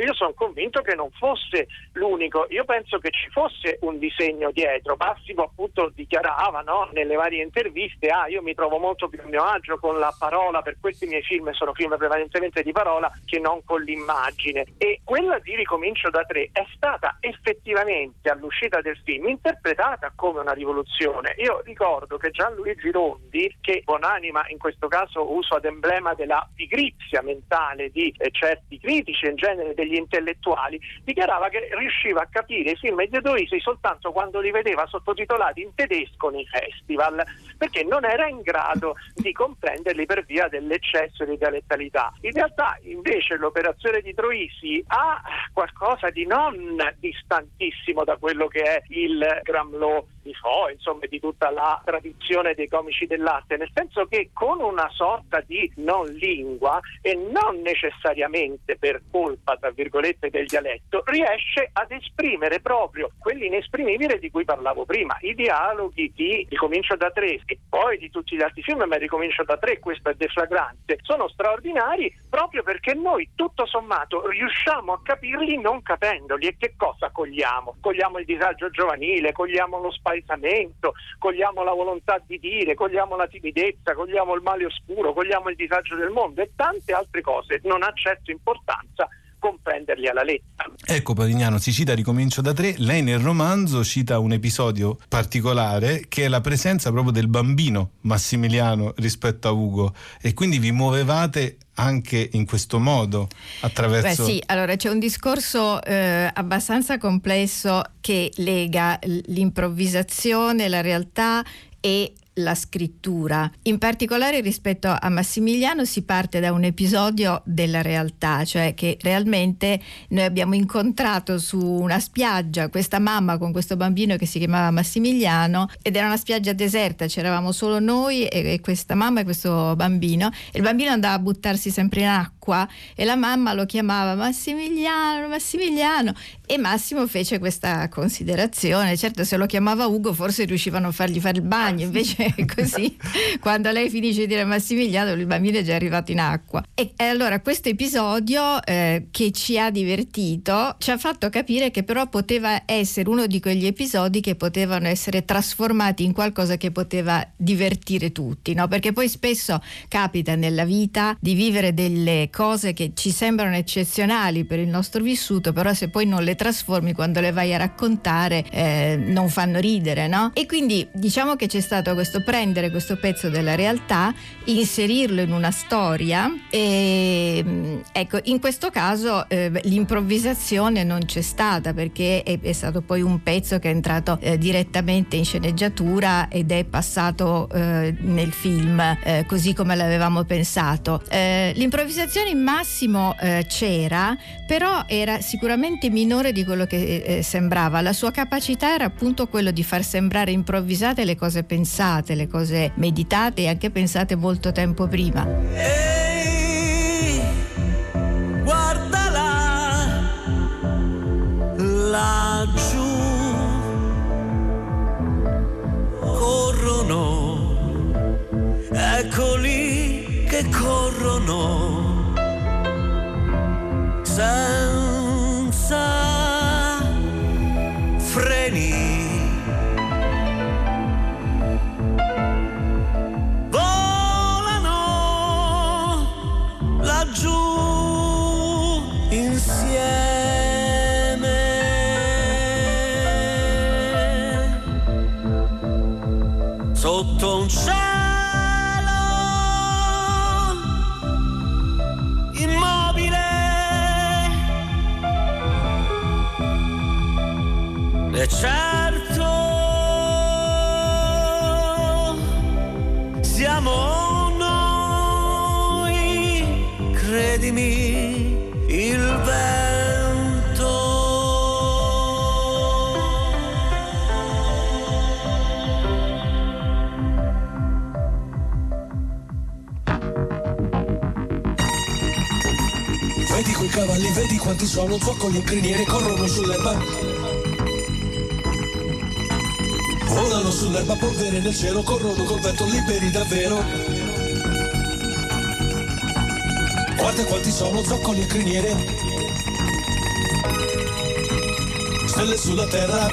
io sono convinto che non fosse l'unico, io penso che ci fosse un disegno dietro. Massimo appunto dichiarava no, nelle varie interviste, ah io mi trovo molto più a mio agio con la parola, per questi miei film sono film prevalentemente di parola che non con l'immagine. E quella di Ricomincio da tre è stata effettivamente all'uscita del film interpretata come una rivoluzione. Io ricordo che Gianluigi Rondi, che buonanima in questo caso uso ad emblema della pigrizia mentale di eh, certi critici in genere degli intellettuali, dichiarava che riusciva a capire i film di Edoisi soltanto quando li vedeva sottotitolati in tedesco nei festival, perché non era in grado di comprenderli per via dell'eccesso di dialettalità. In realtà invece l'operazione di Troisi ha qualcosa di non distantissimo da quello che è il Gramlò di Fo, insomma di tutta la tradizione dei comici dell'arte, nel senso che con una sorta di non lingua e non necessariamente per colpa, tra virgolette, del dialetto, riesce ad esprimere proprio quell'inesprimibile di cui parlavo prima, i dialoghi di Ricomincio da tre e poi di tutti gli altri film, ma Ricomincio da tre, questo è deflagrante, sono straordinari proprio perché noi tutto sommato riusciamo a capirli non capendoli e che cosa cogliamo? Cogliamo il disagio giovanile, cogliamo lo spazio spaesamento, cogliamo la volontà di dire, cogliamo la timidezza, cogliamo il male oscuro, cogliamo il disagio del mondo e tante altre cose. Non ha certo importanza comprenderli alla lettera. Ecco Padignano, si cita Ricomincio da tre, lei nel romanzo cita un episodio particolare che è la presenza proprio del bambino Massimiliano rispetto a Ugo e quindi vi muovevate anche in questo modo attraverso... Beh sì, allora c'è un discorso eh, abbastanza complesso che lega l'improvvisazione, la realtà e la scrittura. In particolare rispetto a Massimiliano si parte da un episodio della realtà, cioè che realmente noi abbiamo incontrato su una spiaggia questa mamma con questo bambino che si chiamava Massimiliano ed era una spiaggia deserta, c'eravamo solo noi e, questa mamma e questo bambino e il bambino andava a buttarsi sempre in acqua e la mamma lo chiamava Massimiliano, Massimiliano e Massimo fece questa considerazione, certo se lo chiamava Ugo forse riuscivano a fargli fare il bagno, invece [LAUGHS] così quando lei finisce di dire Massimiliano il bambino è già arrivato in acqua. E, e allora questo episodio eh, che ci ha divertito ci ha fatto capire che però poteva essere uno di quegli episodi che potevano essere trasformati in qualcosa che poteva divertire tutti, no? perché poi spesso capita nella vita di vivere delle cose che ci sembrano eccezionali per il nostro vissuto, però se poi non le trasformi quando le vai a raccontare eh, non fanno ridere. No? E quindi diciamo che c'è stato questo questo, prendere questo pezzo della realtà, inserirlo in una storia e mm, ecco, in questo caso eh, l'improvvisazione non c'è stata perché è, è, stato poi un pezzo che è entrato eh, direttamente in sceneggiatura ed è passato eh, nel film eh, così come l'avevamo pensato. Eh, l'improvvisazione in massimo eh, c'era, però era sicuramente minore di quello che sembrava. La sua capacità era appunto quello di far sembrare improvvisate le cose pensate pensate, le cose meditate e anche pensate molto tempo prima. Ehi, guardala laggiù. Corrono, eccoli che corrono. Senza sotto E certo siamo noi, credimi, il vento. Vedi quei cavalli, vedi quanti sono, zoccoli e criniere corrono sull'erba. Volano sull'erba, polvere nel cielo, corrono col vento liberi davvero. Guarda quanti sono, zoccoli e criniere. Stelle sulla terra.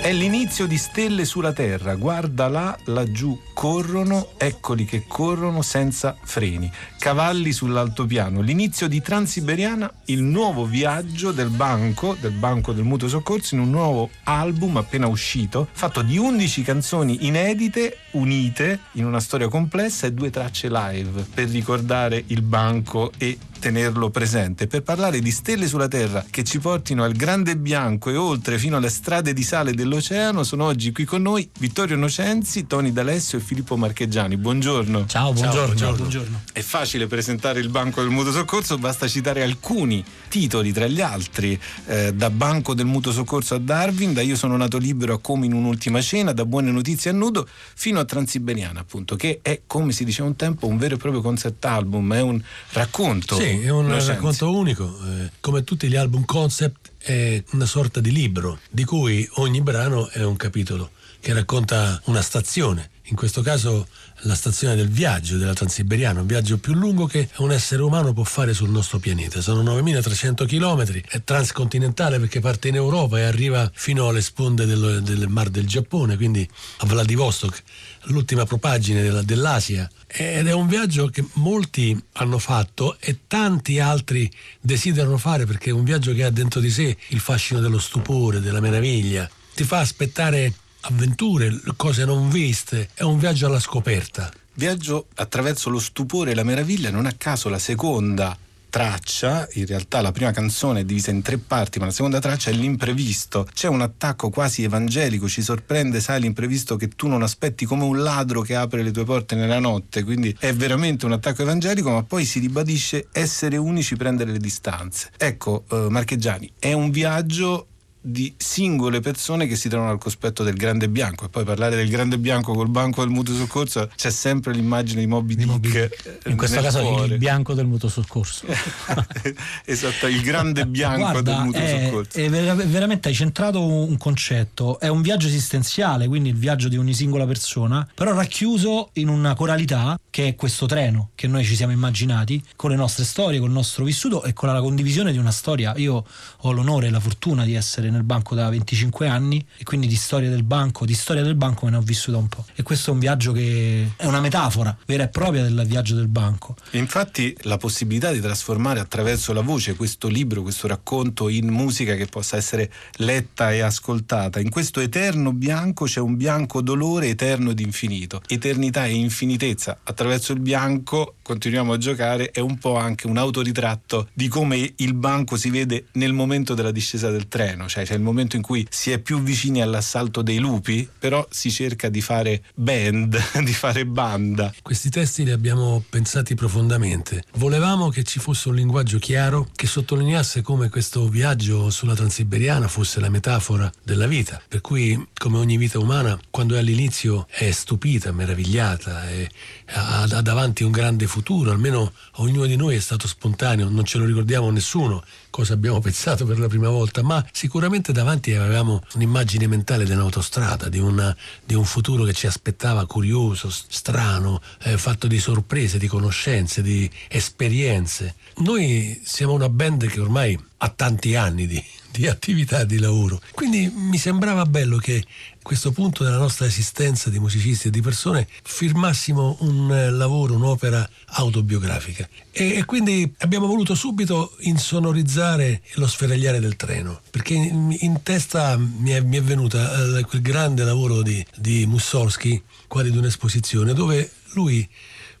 È l'inizio di Stelle sulla Terra, guarda là, laggiù, corrono, eccoli che corrono senza freni. Cavalli sull'altopiano, l'inizio di Transiberiana, il nuovo viaggio del banco, del banco del mutuo soccorso, in un nuovo album appena uscito, fatto di 11 canzoni inedite, unite in una storia complessa e due tracce live per ricordare il banco e tenerlo presente, per parlare di stelle sulla Terra che ci portino al grande bianco e oltre fino alle strade di sale dell'oceano, sono oggi qui con noi Vittorio Nocenzi, Toni D'Alessio e Filippo Marcheggiani. Buongiorno. Ciao, buongiorno. Ciao, buongiorno. È facile presentare il Banco del Mutuo Soccorso, basta citare alcuni titoli tra gli altri, eh, da Banco del Mutuo Soccorso a Darwin, da Io sono nato libero a Come in un'ultima cena, da Buone notizie a nudo, fino a Transiberiana, appunto, che è, come si diceva un tempo, un vero e proprio concept album, è un racconto. Sì, è un Nocenzi. racconto unico. eh, come tutti gli album concept è una sorta di libro, di cui ogni brano è un capitolo che racconta una stazione. In questo caso la stazione del viaggio della Transiberiana, un viaggio più lungo che un essere umano può fare sul nostro pianeta. Sono 9300 km, è transcontinentale perché parte in Europa e arriva fino alle sponde del, del Mar del Giappone, quindi a Vladivostok, l'ultima propagine della- dell'Asia. Ed è un viaggio che molti hanno fatto e tanti altri desiderano fare perché è un viaggio che ha dentro di sé il fascino dello stupore, della meraviglia. Ti fa aspettare avventure, cose non viste, è un viaggio alla scoperta. Viaggio attraverso lo stupore e la meraviglia, non a caso la seconda traccia, in realtà la prima canzone è divisa in tre parti, ma la seconda traccia è l'imprevisto. C'è un attacco quasi evangelico, ci sorprende, sai, l'imprevisto che tu non aspetti come un ladro che apre le tue porte nella notte, quindi è veramente un attacco evangelico, ma poi si ribadisce essere unici, prendere le distanze. Ecco, eh, Marcheggiani, è un viaggio di singole persone che si trovano al cospetto del grande bianco e poi parlare del grande bianco col banco del mutuo soccorso c'è sempre l'immagine di Moby Dick eh, In questo nel caso cuore. il bianco del mutuo soccorso. [LAUGHS] esatto il grande bianco del Guarda, mutuo è, soccorso è vera- veramente hai centrato un concetto, è un viaggio esistenziale, quindi il viaggio di ogni singola persona, però racchiuso in una coralità che è questo treno che noi ci siamo immaginati, con le nostre storie, con il nostro vissuto e con la condivisione di una storia. Io ho l'onore e la fortuna di essere nel banco da 25 anni e quindi di storia del banco, di storia del banco me ne ho vissuta un po'. E questo è un viaggio che è una metafora vera e propria del viaggio del banco. Infatti la possibilità di trasformare attraverso la voce questo libro, questo racconto in musica che possa essere letta e ascoltata, in questo eterno bianco c'è un bianco dolore eterno ed infinito. Eternità e infinitezza attraverso il bianco continuiamo a giocare è un po' anche un autoritratto di come il banco si vede nel momento della discesa del treno, cioè c'è il momento in cui si è più vicini all'assalto dei lupi, però si cerca di fare band, [LAUGHS] di fare banda. Questi testi li abbiamo pensati profondamente. Volevamo che ci fosse un linguaggio chiaro che sottolineasse come questo viaggio sulla Transiberiana fosse la metafora della vita, per cui come ogni vita umana, quando è all'inizio è stupita, meravigliata, e ha, ha davanti un grande futuro, almeno ognuno di noi è stato spontaneo, non ce lo ricordiamo nessuno cosa abbiamo pensato per la prima volta, ma sicuramente davanti avevamo un'immagine mentale dell'autostrada, di, una- di un futuro che ci aspettava curioso, strano, eh, fatto di sorprese, di conoscenze, di esperienze. Noi siamo una band che ormai ha tanti anni di, di attività di lavoro. Quindi mi sembrava bello che questo punto della nostra esistenza di musicisti e di persone firmassimo un eh, lavoro, un'opera autobiografica. E, e quindi abbiamo voluto subito insonorizzare lo sferagliare del treno, perché in, in testa mi è, mi è venuta eh, quel grande lavoro di, di Mussorgsky, quasi di un'esposizione, dove lui,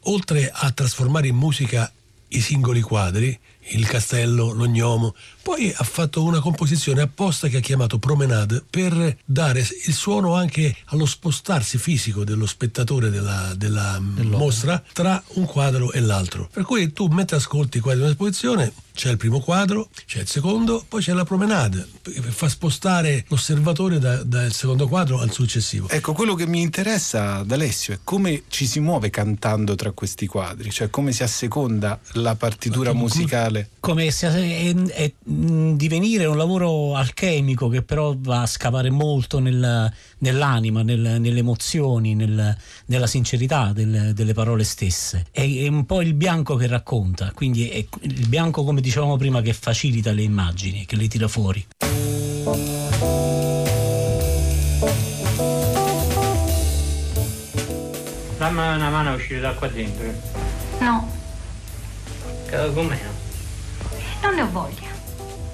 oltre a trasformare in musica i singoli quadri, il castello, l'ognomo. Poi ha fatto una composizione apposta che ha chiamato Promenade per dare il suono anche allo spostarsi fisico dello spettatore della, della mostra tra un quadro e l'altro. Per cui tu mentre ascolti i quadri di un'esposizione c'è il primo quadro, c'è il secondo, poi c'è la promenade, fa spostare l'osservatore da- dal secondo quadro al successivo. Ecco, quello che mi interessa ad Alessio è come ci si muove cantando tra questi quadri, cioè come si asseconda la partitura musicale. Come è, è, mh, divenire un lavoro alchemico che però va a scavare molto nel- nell'anima, nel- nelle emozioni, nel- nella sincerità del- delle parole stesse. È, è un po' il bianco che racconta, quindi è il bianco, come dicevamo prima, che facilita le immagini, che le tira fuori. Dammi una mano a uscire da qua dentro. No, Com'è? non ne ho voglia.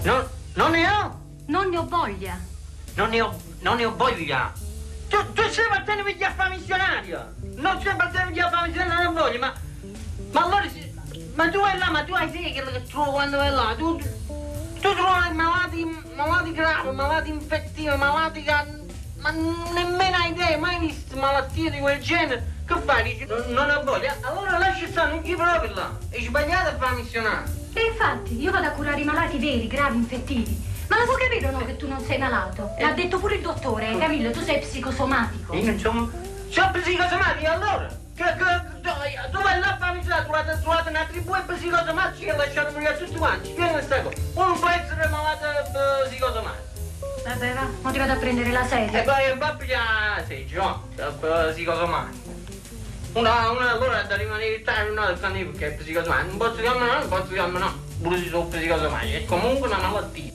No, non ne ho! Non ne ho voglia. Non ne ho, non ne ho voglia! Tu, tu sei partendo per via fare missionario! Non sei partendo per via fare missionario, non ho voglia, ma... Ma allora... Ma tu vai là, ma tu hai idea che trovo quando vai là? Tu, tu trovi malati, malati gravi, malati infettivi, malati che... Ma nemmeno hai idea, mai visto malattie di quel genere? Che fai? Dici, non, non ho voglia? Allora lascia stare, non ti proprio là! È sbagliato a fare missionario! E infatti, io vado a curare i malati veri, gravi, infettivi. Ma lo può capire o no che tu non sei malato? L'ha detto pure il dottore, eh, Camillo, tu sei psicosomatico. Io non sono... Sono psicosomatico allora? Che, che, tu, tu vai là a fare misura, trovate, trovate una tribù e psicosomatici che lasciano morire tutti quanti. Spiega questa cosa. Uno può essere malato eh, psicosomatico. Vabbè, va, mo ti vado a prendere la sedia. E poi va a pigliare seggio, no? Eh, Psicosomatico. Una, una allora da rimanere Italia, una del canile perché è psicosomatico. Non posso dirmi no, non posso dirmi no. Pure se sono psicosomatico. È comunque una malattia.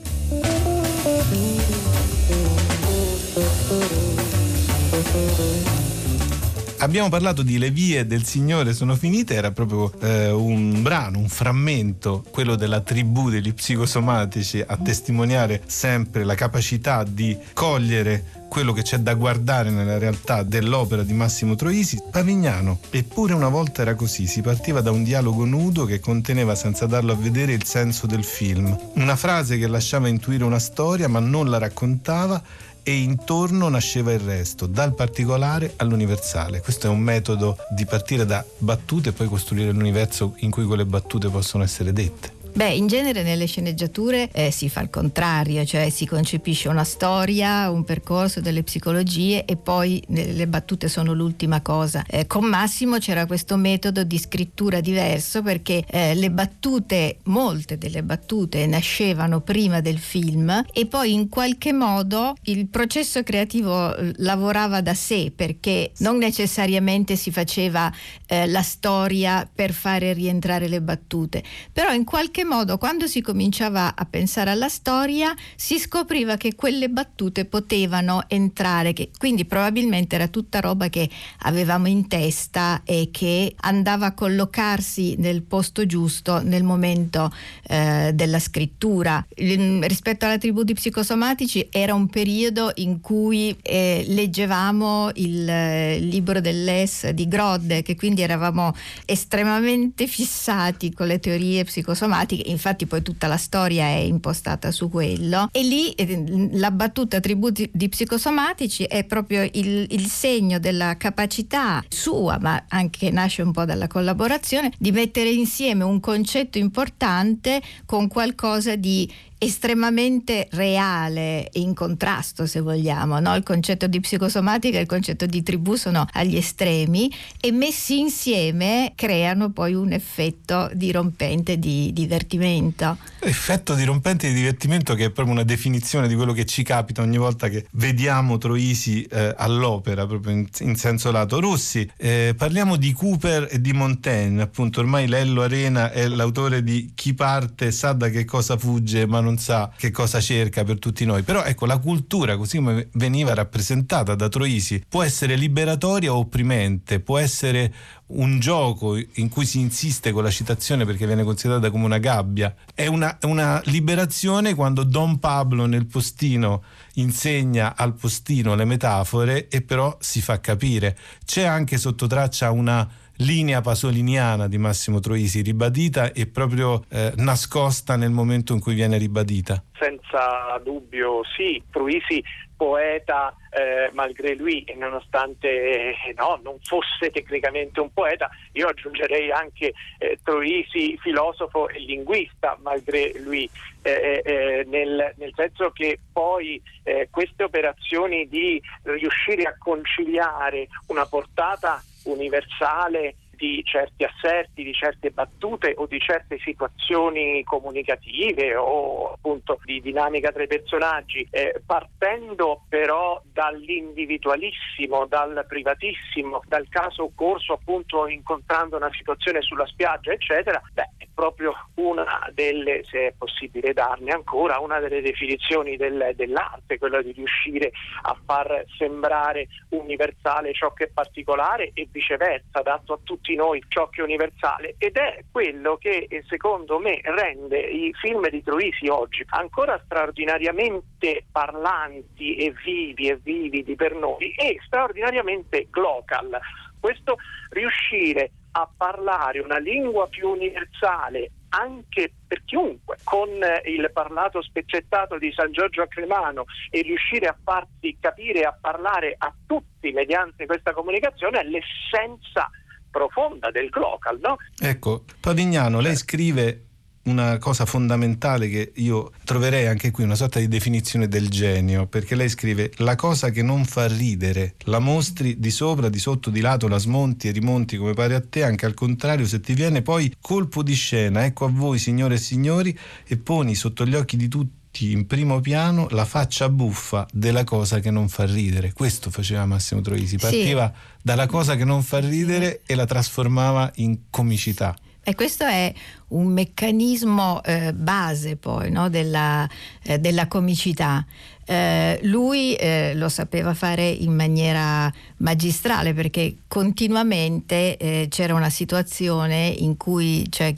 Abbiamo parlato di Le vie del Signore sono finite, era proprio eh, un brano, un frammento, quello della tribù degli psicosomatici, a testimoniare sempre la capacità di cogliere quello che c'è da guardare nella realtà dell'opera di Massimo Troisi. Pavignano, eppure una volta era così, si partiva da un dialogo nudo che conteneva senza darlo a vedere il senso del film, una frase che lasciava intuire una storia ma non la raccontava e intorno nasceva il resto, dal particolare all'universale. Questo è un metodo di partire da battute e poi costruire l'universo in cui quelle battute possono essere dette. Beh, in genere nelle sceneggiature eh, si fa il contrario, cioè si concepisce una storia, un percorso delle psicologie e poi le battute sono l'ultima cosa. Eh, con Massimo c'era questo metodo di scrittura diverso perché eh, le battute, molte delle battute nascevano prima del film e poi in qualche modo il processo creativo eh, lavorava da sé perché non necessariamente si faceva eh, la storia per fare rientrare le battute, però in qualche modo quando si cominciava a pensare alla storia si scopriva che quelle battute potevano entrare, che quindi probabilmente era tutta roba che avevamo in testa e che andava a collocarsi nel posto giusto nel momento eh, della scrittura. Il- rispetto alla tribù di psicosomatici era un periodo in cui eh, leggevamo il eh, libro dell'ES di Grod, che quindi eravamo estremamente fissati con le teorie psicosomatiche, infatti poi tutta la storia è impostata su quello. E lì eh, la battuta tribù di di psicosomatici è proprio il, il segno della capacità sua, ma anche nasce un po' dalla collaborazione, di mettere insieme un concetto importante con qualcosa di estremamente reale in contrasto se vogliamo no? il concetto di psicosomatica e il concetto di tribù sono agli estremi e messi insieme creano poi un effetto dirompente di divertimento Effetto dirompente di divertimento che è proprio una definizione di quello che ci capita ogni volta che vediamo Troisi eh, all'opera, proprio in, in senso lato. Rossi, eh, parliamo di Cooper e di Montaigne, appunto ormai Lello Arena è l'autore di Chi parte sa da che cosa fugge ma non non sa che cosa cerca per tutti noi. Però ecco, la cultura, così come veniva rappresentata da Troisi, può essere liberatoria o opprimente, può essere un gioco in cui si insiste con la citazione perché viene considerata come una gabbia. È una, una liberazione quando Don Pablo nel postino insegna al postino le metafore e però si fa capire. C'è anche sotto traccia una linea pasoliniana di Massimo Troisi ribadita e proprio eh, nascosta nel momento in cui viene ribadita. Senza dubbio sì, Troisi poeta eh, malgré lui e nonostante eh, no, non fosse tecnicamente un poeta, io aggiungerei anche eh, Troisi filosofo e linguista malgré lui, eh, eh, nel, nel, senso che poi eh, queste operazioni di riuscire a conciliare una portata universale di certi asserti, di certe battute o di certe situazioni comunicative o appunto di dinamica tra i personaggi, eh, partendo però dall'individualissimo, dal privatissimo, dal caso occorso appunto incontrando una situazione sulla spiaggia, eccetera, beh, è proprio una delle, se è possibile darne ancora, una delle definizioni del, dell'arte, quella di riuscire a far sembrare universale ciò che è particolare e viceversa, dato a tutti tutti noi ciò che è universale ed è quello che eh, secondo me rende i film di Troisi oggi ancora straordinariamente parlanti e vivi e vividi per noi e straordinariamente glocal. Questo riuscire a parlare una lingua più universale anche per chiunque, con eh, il parlato spezzettato di San Giorgio a Cremano e riuscire a farsi capire e a parlare a tutti mediante questa comunicazione è l'essenza profonda del glocal, no? Ecco, Pavignano, lei scrive una cosa fondamentale che io troverei anche qui, una sorta di definizione del genio, perché lei scrive la cosa che non fa ridere, la mostri di sopra, di sotto, di lato, la smonti e rimonti come pare a te, anche al contrario se ti viene poi colpo di scena, ecco a voi signore e signori, e poni sotto gli occhi di tutti in primo piano la faccia buffa della cosa che non fa ridere. Questo faceva Massimo Troisi, partiva sì. dalla cosa che non fa ridere e la trasformava in comicità. E questo è un meccanismo eh, base poi no? della, eh, della, comicità. Eh, lui eh, lo sapeva fare in maniera magistrale perché continuamente eh, c'era una situazione in cui, cioè,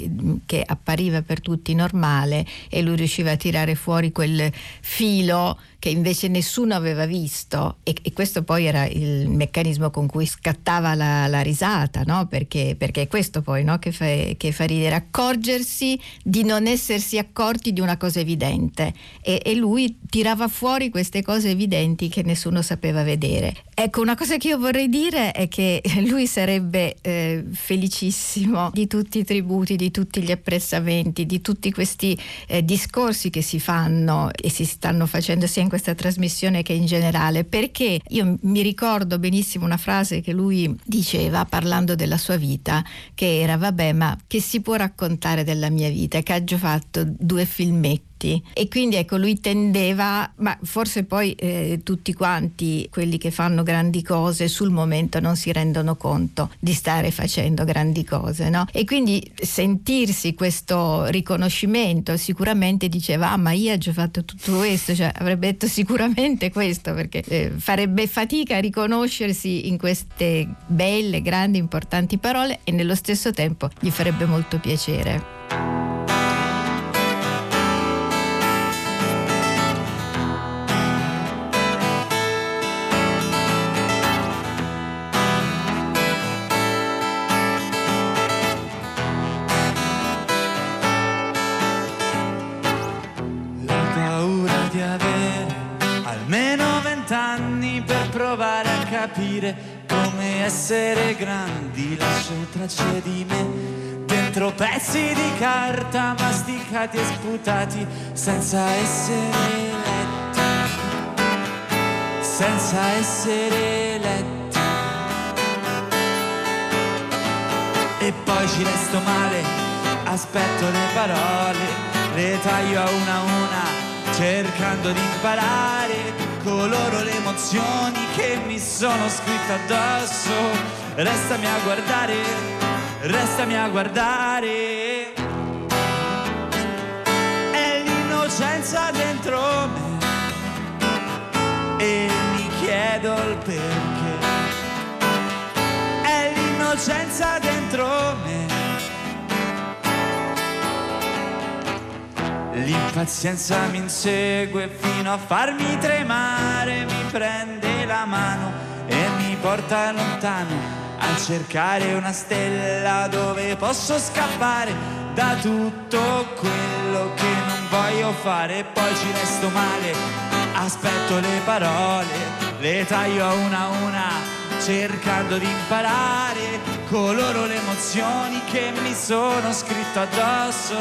che appariva per tutti normale e lui riusciva a tirare fuori quel filo che invece nessuno aveva visto e, e questo poi era il meccanismo con cui scattava la, la risata, no? perché, perché, è questo poi no? che, fa, che, fa, ridere, accorgersi di non essersi accorti di una cosa evidente e, e lui tirava fuori queste cose evidenti che nessuno sapeva vedere. Ecco, una cosa che io vorrei dire è che [LAUGHS] lui sarebbe eh, felicissimo di tutti i tributi, di tutti gli apprezzamenti, di tutti questi eh, discorsi che si fanno e si stanno facendo sia in questa trasmissione che in generale, perché io mi ricordo benissimo una frase che lui diceva parlando della sua vita, che era vabbè, ma che si può raccontare della mia vita? Che ho fatto due filmetti tutti e quindi ecco lui tendeva, ma forse poi eh, tutti quanti quelli che fanno grandi cose sul momento non si rendono conto di stare facendo grandi cose, no? E quindi sentirsi questo riconoscimento sicuramente diceva ah ma io ho già fatto tutto questo, cioè avrebbe detto sicuramente questo perché eh, farebbe fatica a riconoscersi in queste belle, grandi, importanti parole e nello stesso tempo gli farebbe molto piacere. Capire come essere grandi, lascio tracce di me dentro pezzi di carta masticati e sputati senza essere letti, senza essere letti. E poi ci resto male, aspetto le parole, le taglio a una a una, cercando di imparare coloro le emozioni che mi sono scritte addosso. Restami a guardare, restami a guardare. È l'innocenza dentro me e mi chiedo il perché. È l'innocenza dentro me. L'impazienza mi insegue fino a farmi tremare, mi prende la mano e mi porta lontano a cercare una stella dove posso scappare da tutto quello che non voglio fare. Poi ci resto male, aspetto le parole, le taglio una a una, cercando di imparare coloro le emozioni che mi sono scritto addosso.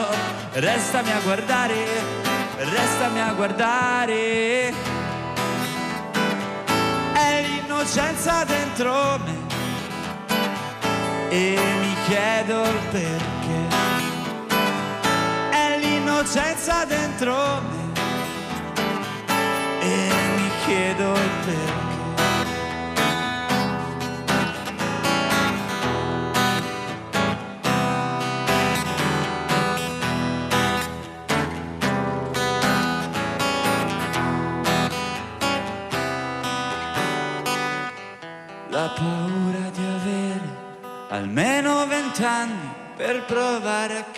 Restami a guardare, restami a guardare. È l'innocenza dentro me e mi chiedo il perché. È l'innocenza dentro me e mi chiedo il perché.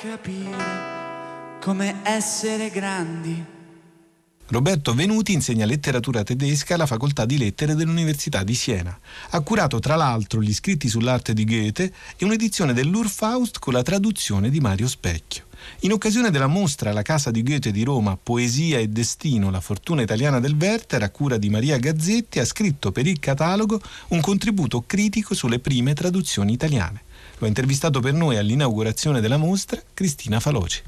Capire come essere grandi. Roberto Venuti insegna letteratura tedesca alla facoltà di lettere dell'Università di Siena. Ha curato tra l'altro gli scritti sull'arte di Goethe e un'edizione dell'Urfaust con la traduzione di Mario Specchio. In occasione della mostra alla Casa di Goethe di Roma Poesia e Destino, la fortuna italiana del Werther, a cura di Maria Gazzetti, ha scritto per il catalogo un contributo critico sulle prime traduzioni italiane. Lo ha intervistato per noi all'inaugurazione della mostra Cristina Faloci.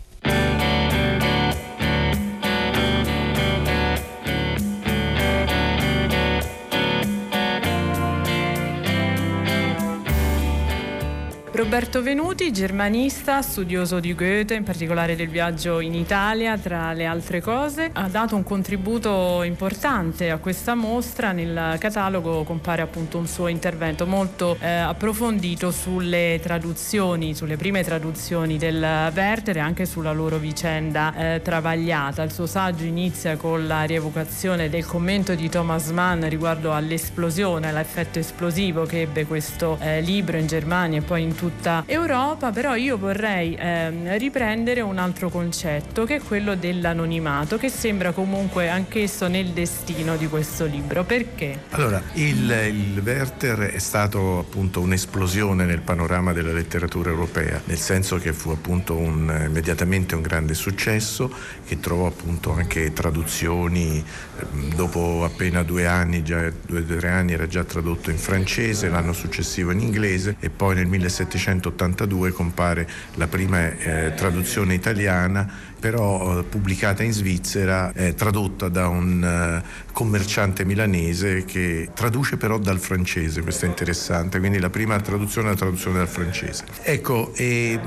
Roberto Venuti, germanista, studioso di Goethe, in particolare del viaggio in Italia, tra le altre cose, ha dato un contributo importante a questa mostra. Nel catalogo compare appunto un suo intervento molto eh, approfondito sulle traduzioni, sulle prime traduzioni del Werther e anche sulla loro vicenda eh, travagliata. Il suo saggio inizia con la rievocazione del commento di Thomas Mann riguardo all'esplosione, all'effetto esplosivo che ebbe questo eh, libro in Germania e poi in tutta Europa, però io vorrei ehm, riprendere un altro concetto che è quello dell'anonimato, che sembra comunque anch'esso nel destino di questo libro. Perché? Allora, il, il Werther è stato appunto un'esplosione nel panorama della letteratura europea, nel senso che fu appunto un, immediatamente un grande successo che trovò appunto anche traduzioni, ehm, dopo appena due anni, già due o tre anni era già tradotto in francese, l'anno successivo in inglese e poi nel 1782 compare la prima eh, traduzione italiana però eh, pubblicata in Svizzera, eh, tradotta da un eh, commerciante milanese che traduce però dal francese, questo è interessante, quindi la prima traduzione è la traduzione dal francese. Ecco, e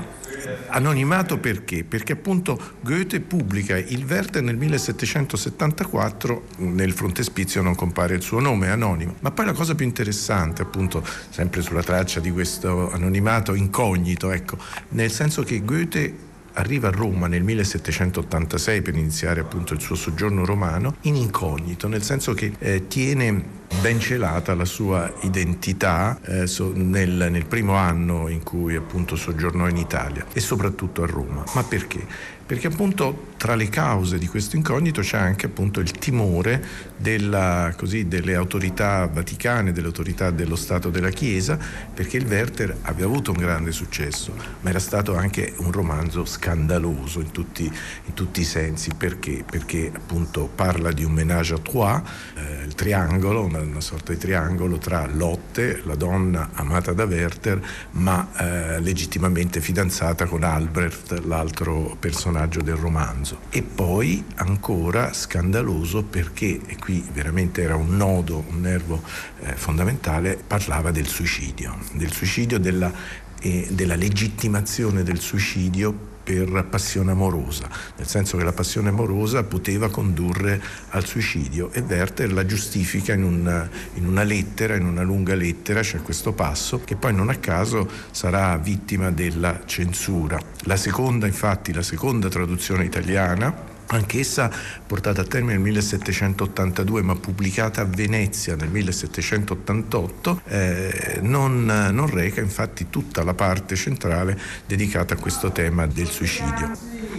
anonimato perché? Perché appunto Goethe pubblica il Werther nel 1774, nel frontespizio non compare il suo nome, è anonimo, ma poi la cosa più interessante appunto, sempre sulla traccia di questo anonimato incognito, ecco, nel senso che Goethe arriva a Roma nel 1786 per iniziare appunto il suo soggiorno romano in incognito, nel senso che eh, tiene ben celata la sua identità eh, so, nel, nel, primo anno in cui appunto soggiornò in Italia e soprattutto a Roma. Ma perché? Perché appunto tra le cause di questo incognito c'è anche appunto il timore della, così, delle autorità vaticane, delle autorità dello Stato della Chiesa, perché il Werther aveva avuto un grande successo, ma era stato anche un romanzo scandaloso in tutti, in tutti i sensi. Perché? Perché appunto parla di un ménage à trois, eh, il triangolo, una, una, sorta di triangolo tra Lotte, la donna amata da Werther, ma eh, legittimamente fidanzata con Albrecht, l'altro personaggio del romanzo. E poi ancora scandaloso perché, e qui veramente era un nodo, un nervo eh, fondamentale, parlava del suicidio, del suicidio, della, eh, della legittimazione del suicidio per passione amorosa, nel senso che la passione amorosa poteva condurre al suicidio e Werther la giustifica in una, in una lettera, in una lunga lettera, c'è questo passo che poi non a caso sarà vittima della censura. La seconda, infatti, la seconda traduzione italiana anch'essa portata a termine nel 1782 ma pubblicata a Venezia nel 1788, eh, non, non reca infatti tutta la parte centrale dedicata a questo tema del suicidio.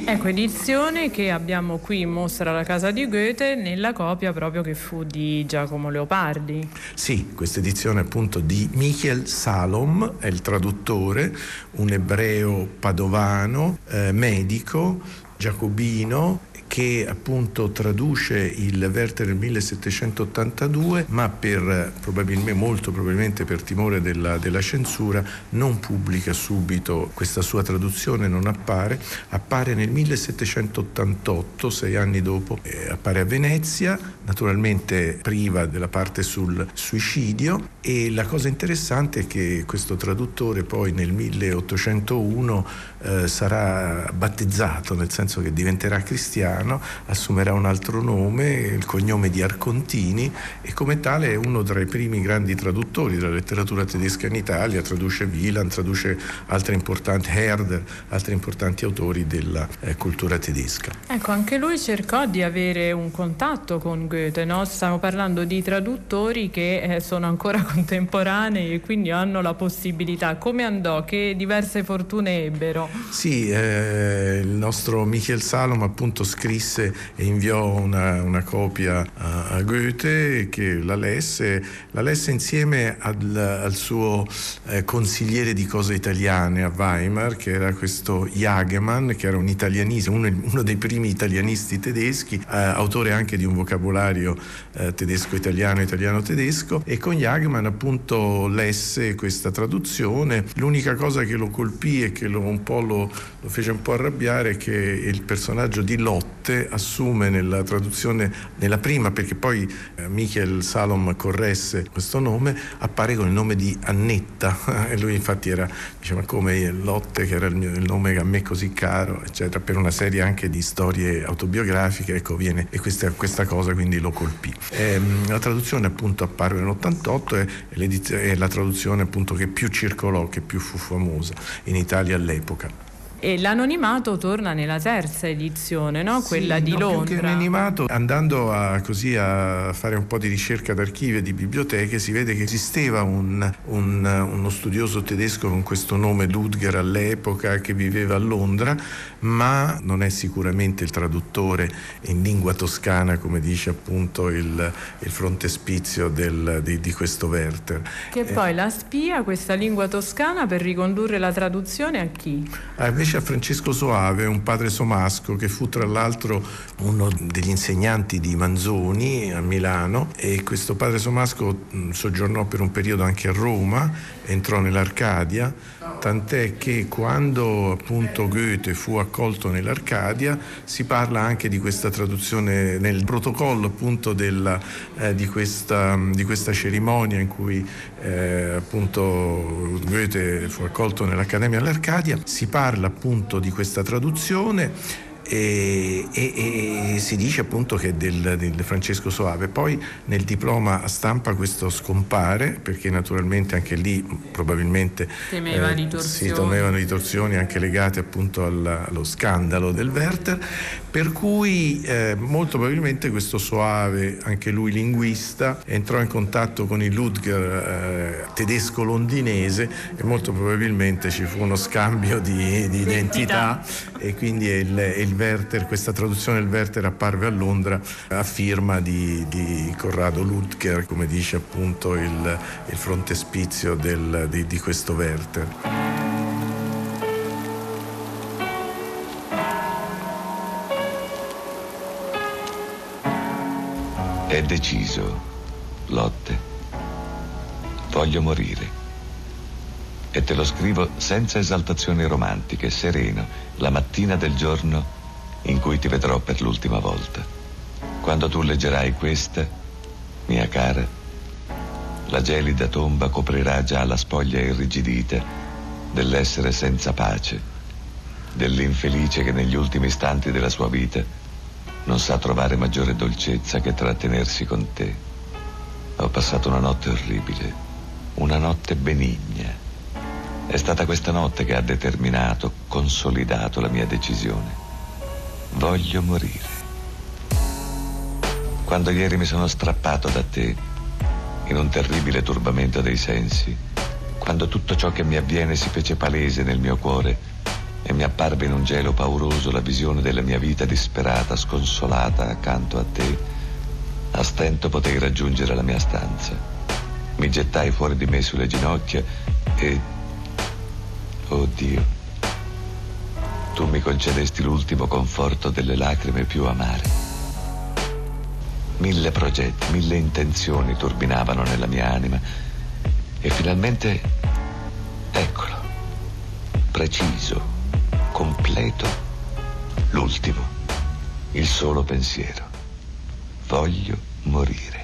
Ecco, edizione che abbiamo qui in mostra alla casa di Goethe nella copia proprio che fu di Giacomo Leopardi. Sì, questa edizione appunto di Michael Salom, è il traduttore, un ebreo padovano, eh, medico, giacobino che appunto traduce il Werther del 1782, ma per probabilmente, molto probabilmente per timore della, della, censura, non pubblica subito. Questa sua traduzione, non appare, appare nel 1788, sei anni dopo, eh, appare a Venezia, naturalmente priva della parte sul suicidio e la cosa interessante è che questo traduttore poi nel 1801 eh, sarà battezzato, nel senso che diventerà cristiano assumerà un altro nome, il cognome di Arcontini e come tale è uno tra i primi grandi traduttori della letteratura tedesca in Italia, traduce Wieland, traduce altri importanti Herder, altri importanti autori della eh, cultura tedesca. Ecco, anche lui cercò di avere un contatto con Goethe, no? stiamo parlando di traduttori che eh, sono ancora [LAUGHS] contemporanei e quindi hanno la possibilità. Come andò? Che diverse fortune ebbero? Sì, eh, il nostro Michael Salom appunto scrisse e inviò una, una copia a, a, Goethe che la lesse, la lesse insieme al, al suo eh, consigliere di cose italiane a Weimar, che era questo Jagemann, che era un italianista, uno, uno dei primi italianisti tedeschi, eh, autore anche di un vocabolario eh, tedesco-italiano, italiano-tedesco, e con Jagemann appunto lesse questa traduzione. L'unica cosa che lo colpì e che lo, un po' lo, lo fece un po' arrabbiare che il personaggio di Lotto volte assume nella traduzione, nella prima, perché poi eh, Michael Salom corresse questo nome, appare con il nome di Annetta [LAUGHS] e lui infatti era, diciamo, come Lotte, che era il, mio, il nome a me così caro, eccetera, per una serie anche di storie autobiografiche, ecco, viene, e questa, questa cosa quindi lo colpì. E, ehm, la traduzione appunto apparve nell'88 e è la traduzione appunto che più circolò, che più fu famosa in Italia all'epoca. E l'anonimato torna nella terza edizione, no? quella sì, di no, Londra. Più che anonimato, andando a, così a fare un po' di ricerca d'archivio e di biblioteche, si vede che esisteva un, un, uno studioso tedesco con questo nome Ludger all'epoca che viveva a Londra, ma non è sicuramente il traduttore in lingua toscana, come dice appunto il, il frontespizio del, di, di, questo Werther. Che eh, poi la spia questa lingua toscana per ricondurre la traduzione a chi? Ah, invece a Francesco Soave, un padre somasco che fu tra l'altro uno degli insegnanti di Manzoni a Milano e questo padre somasco soggiornò per un periodo anche a Roma, entrò nell'Arcadia, tant'è che quando appunto Goethe fu accolto nell'Arcadia si parla anche di questa traduzione nel protocollo appunto della, eh, di, questa, di, questa, cerimonia in cui eh, appunto Goethe fu accolto nell'Accademia all'Arcadia, si parla appunto di questa traduzione e, e, e, si dice appunto che del, del, Francesco Soave. Poi nel diploma a stampa questo scompare perché naturalmente anche lì probabilmente temeva eh, si temevano ritorsioni anche legate appunto alla, allo scandalo del Werther, per cui eh, molto probabilmente questo Soave, anche lui linguista, entrò in contatto con il Ludger eh, tedesco-londinese e molto probabilmente ci fu uno scambio di, di identità e quindi il, il Werther, questa traduzione del Werther apparve a Londra a firma di, di Corrado Ludger, come dice appunto il, il frontespizio del, di, di questo Werther. È deciso, Lotte. Voglio morire. E te lo scrivo senza esaltazioni romantiche, sereno, la mattina del giorno in cui ti vedrò per l'ultima volta. Quando tu leggerai questa, mia cara, la gelida tomba coprirà già la spoglia irrigidita dell'essere senza pace, dell'infelice che negli ultimi istanti della sua vita non sa trovare maggiore dolcezza che trattenersi con te. Ho passato una notte orribile, una notte benigna. È stata questa notte che ha determinato, consolidato la mia decisione. Voglio morire. Quando ieri mi sono strappato da te, in un terribile turbamento dei sensi, quando tutto ciò che mi avviene si fece palese nel mio cuore e mi apparve in un gelo pauroso la visione della mia vita disperata, sconsolata accanto a te, a stento potei raggiungere la mia stanza. Mi gettai fuori di me sulle ginocchia e... Oh Dio, tu mi concedesti l'ultimo conforto delle lacrime più amare. Mille progetti, mille intenzioni turbinavano nella mia anima e finalmente, eccolo, preciso, completo, l'ultimo, il solo pensiero. Voglio morire.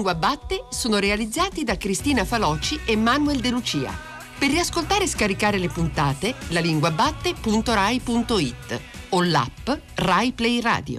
Lingua batte sono realizzati da Cristina Faloci e Manuel De Lucia. Per riascoltare e scaricare le puntate, lalinguabatte.rai.it o l'app Rai Play Radio.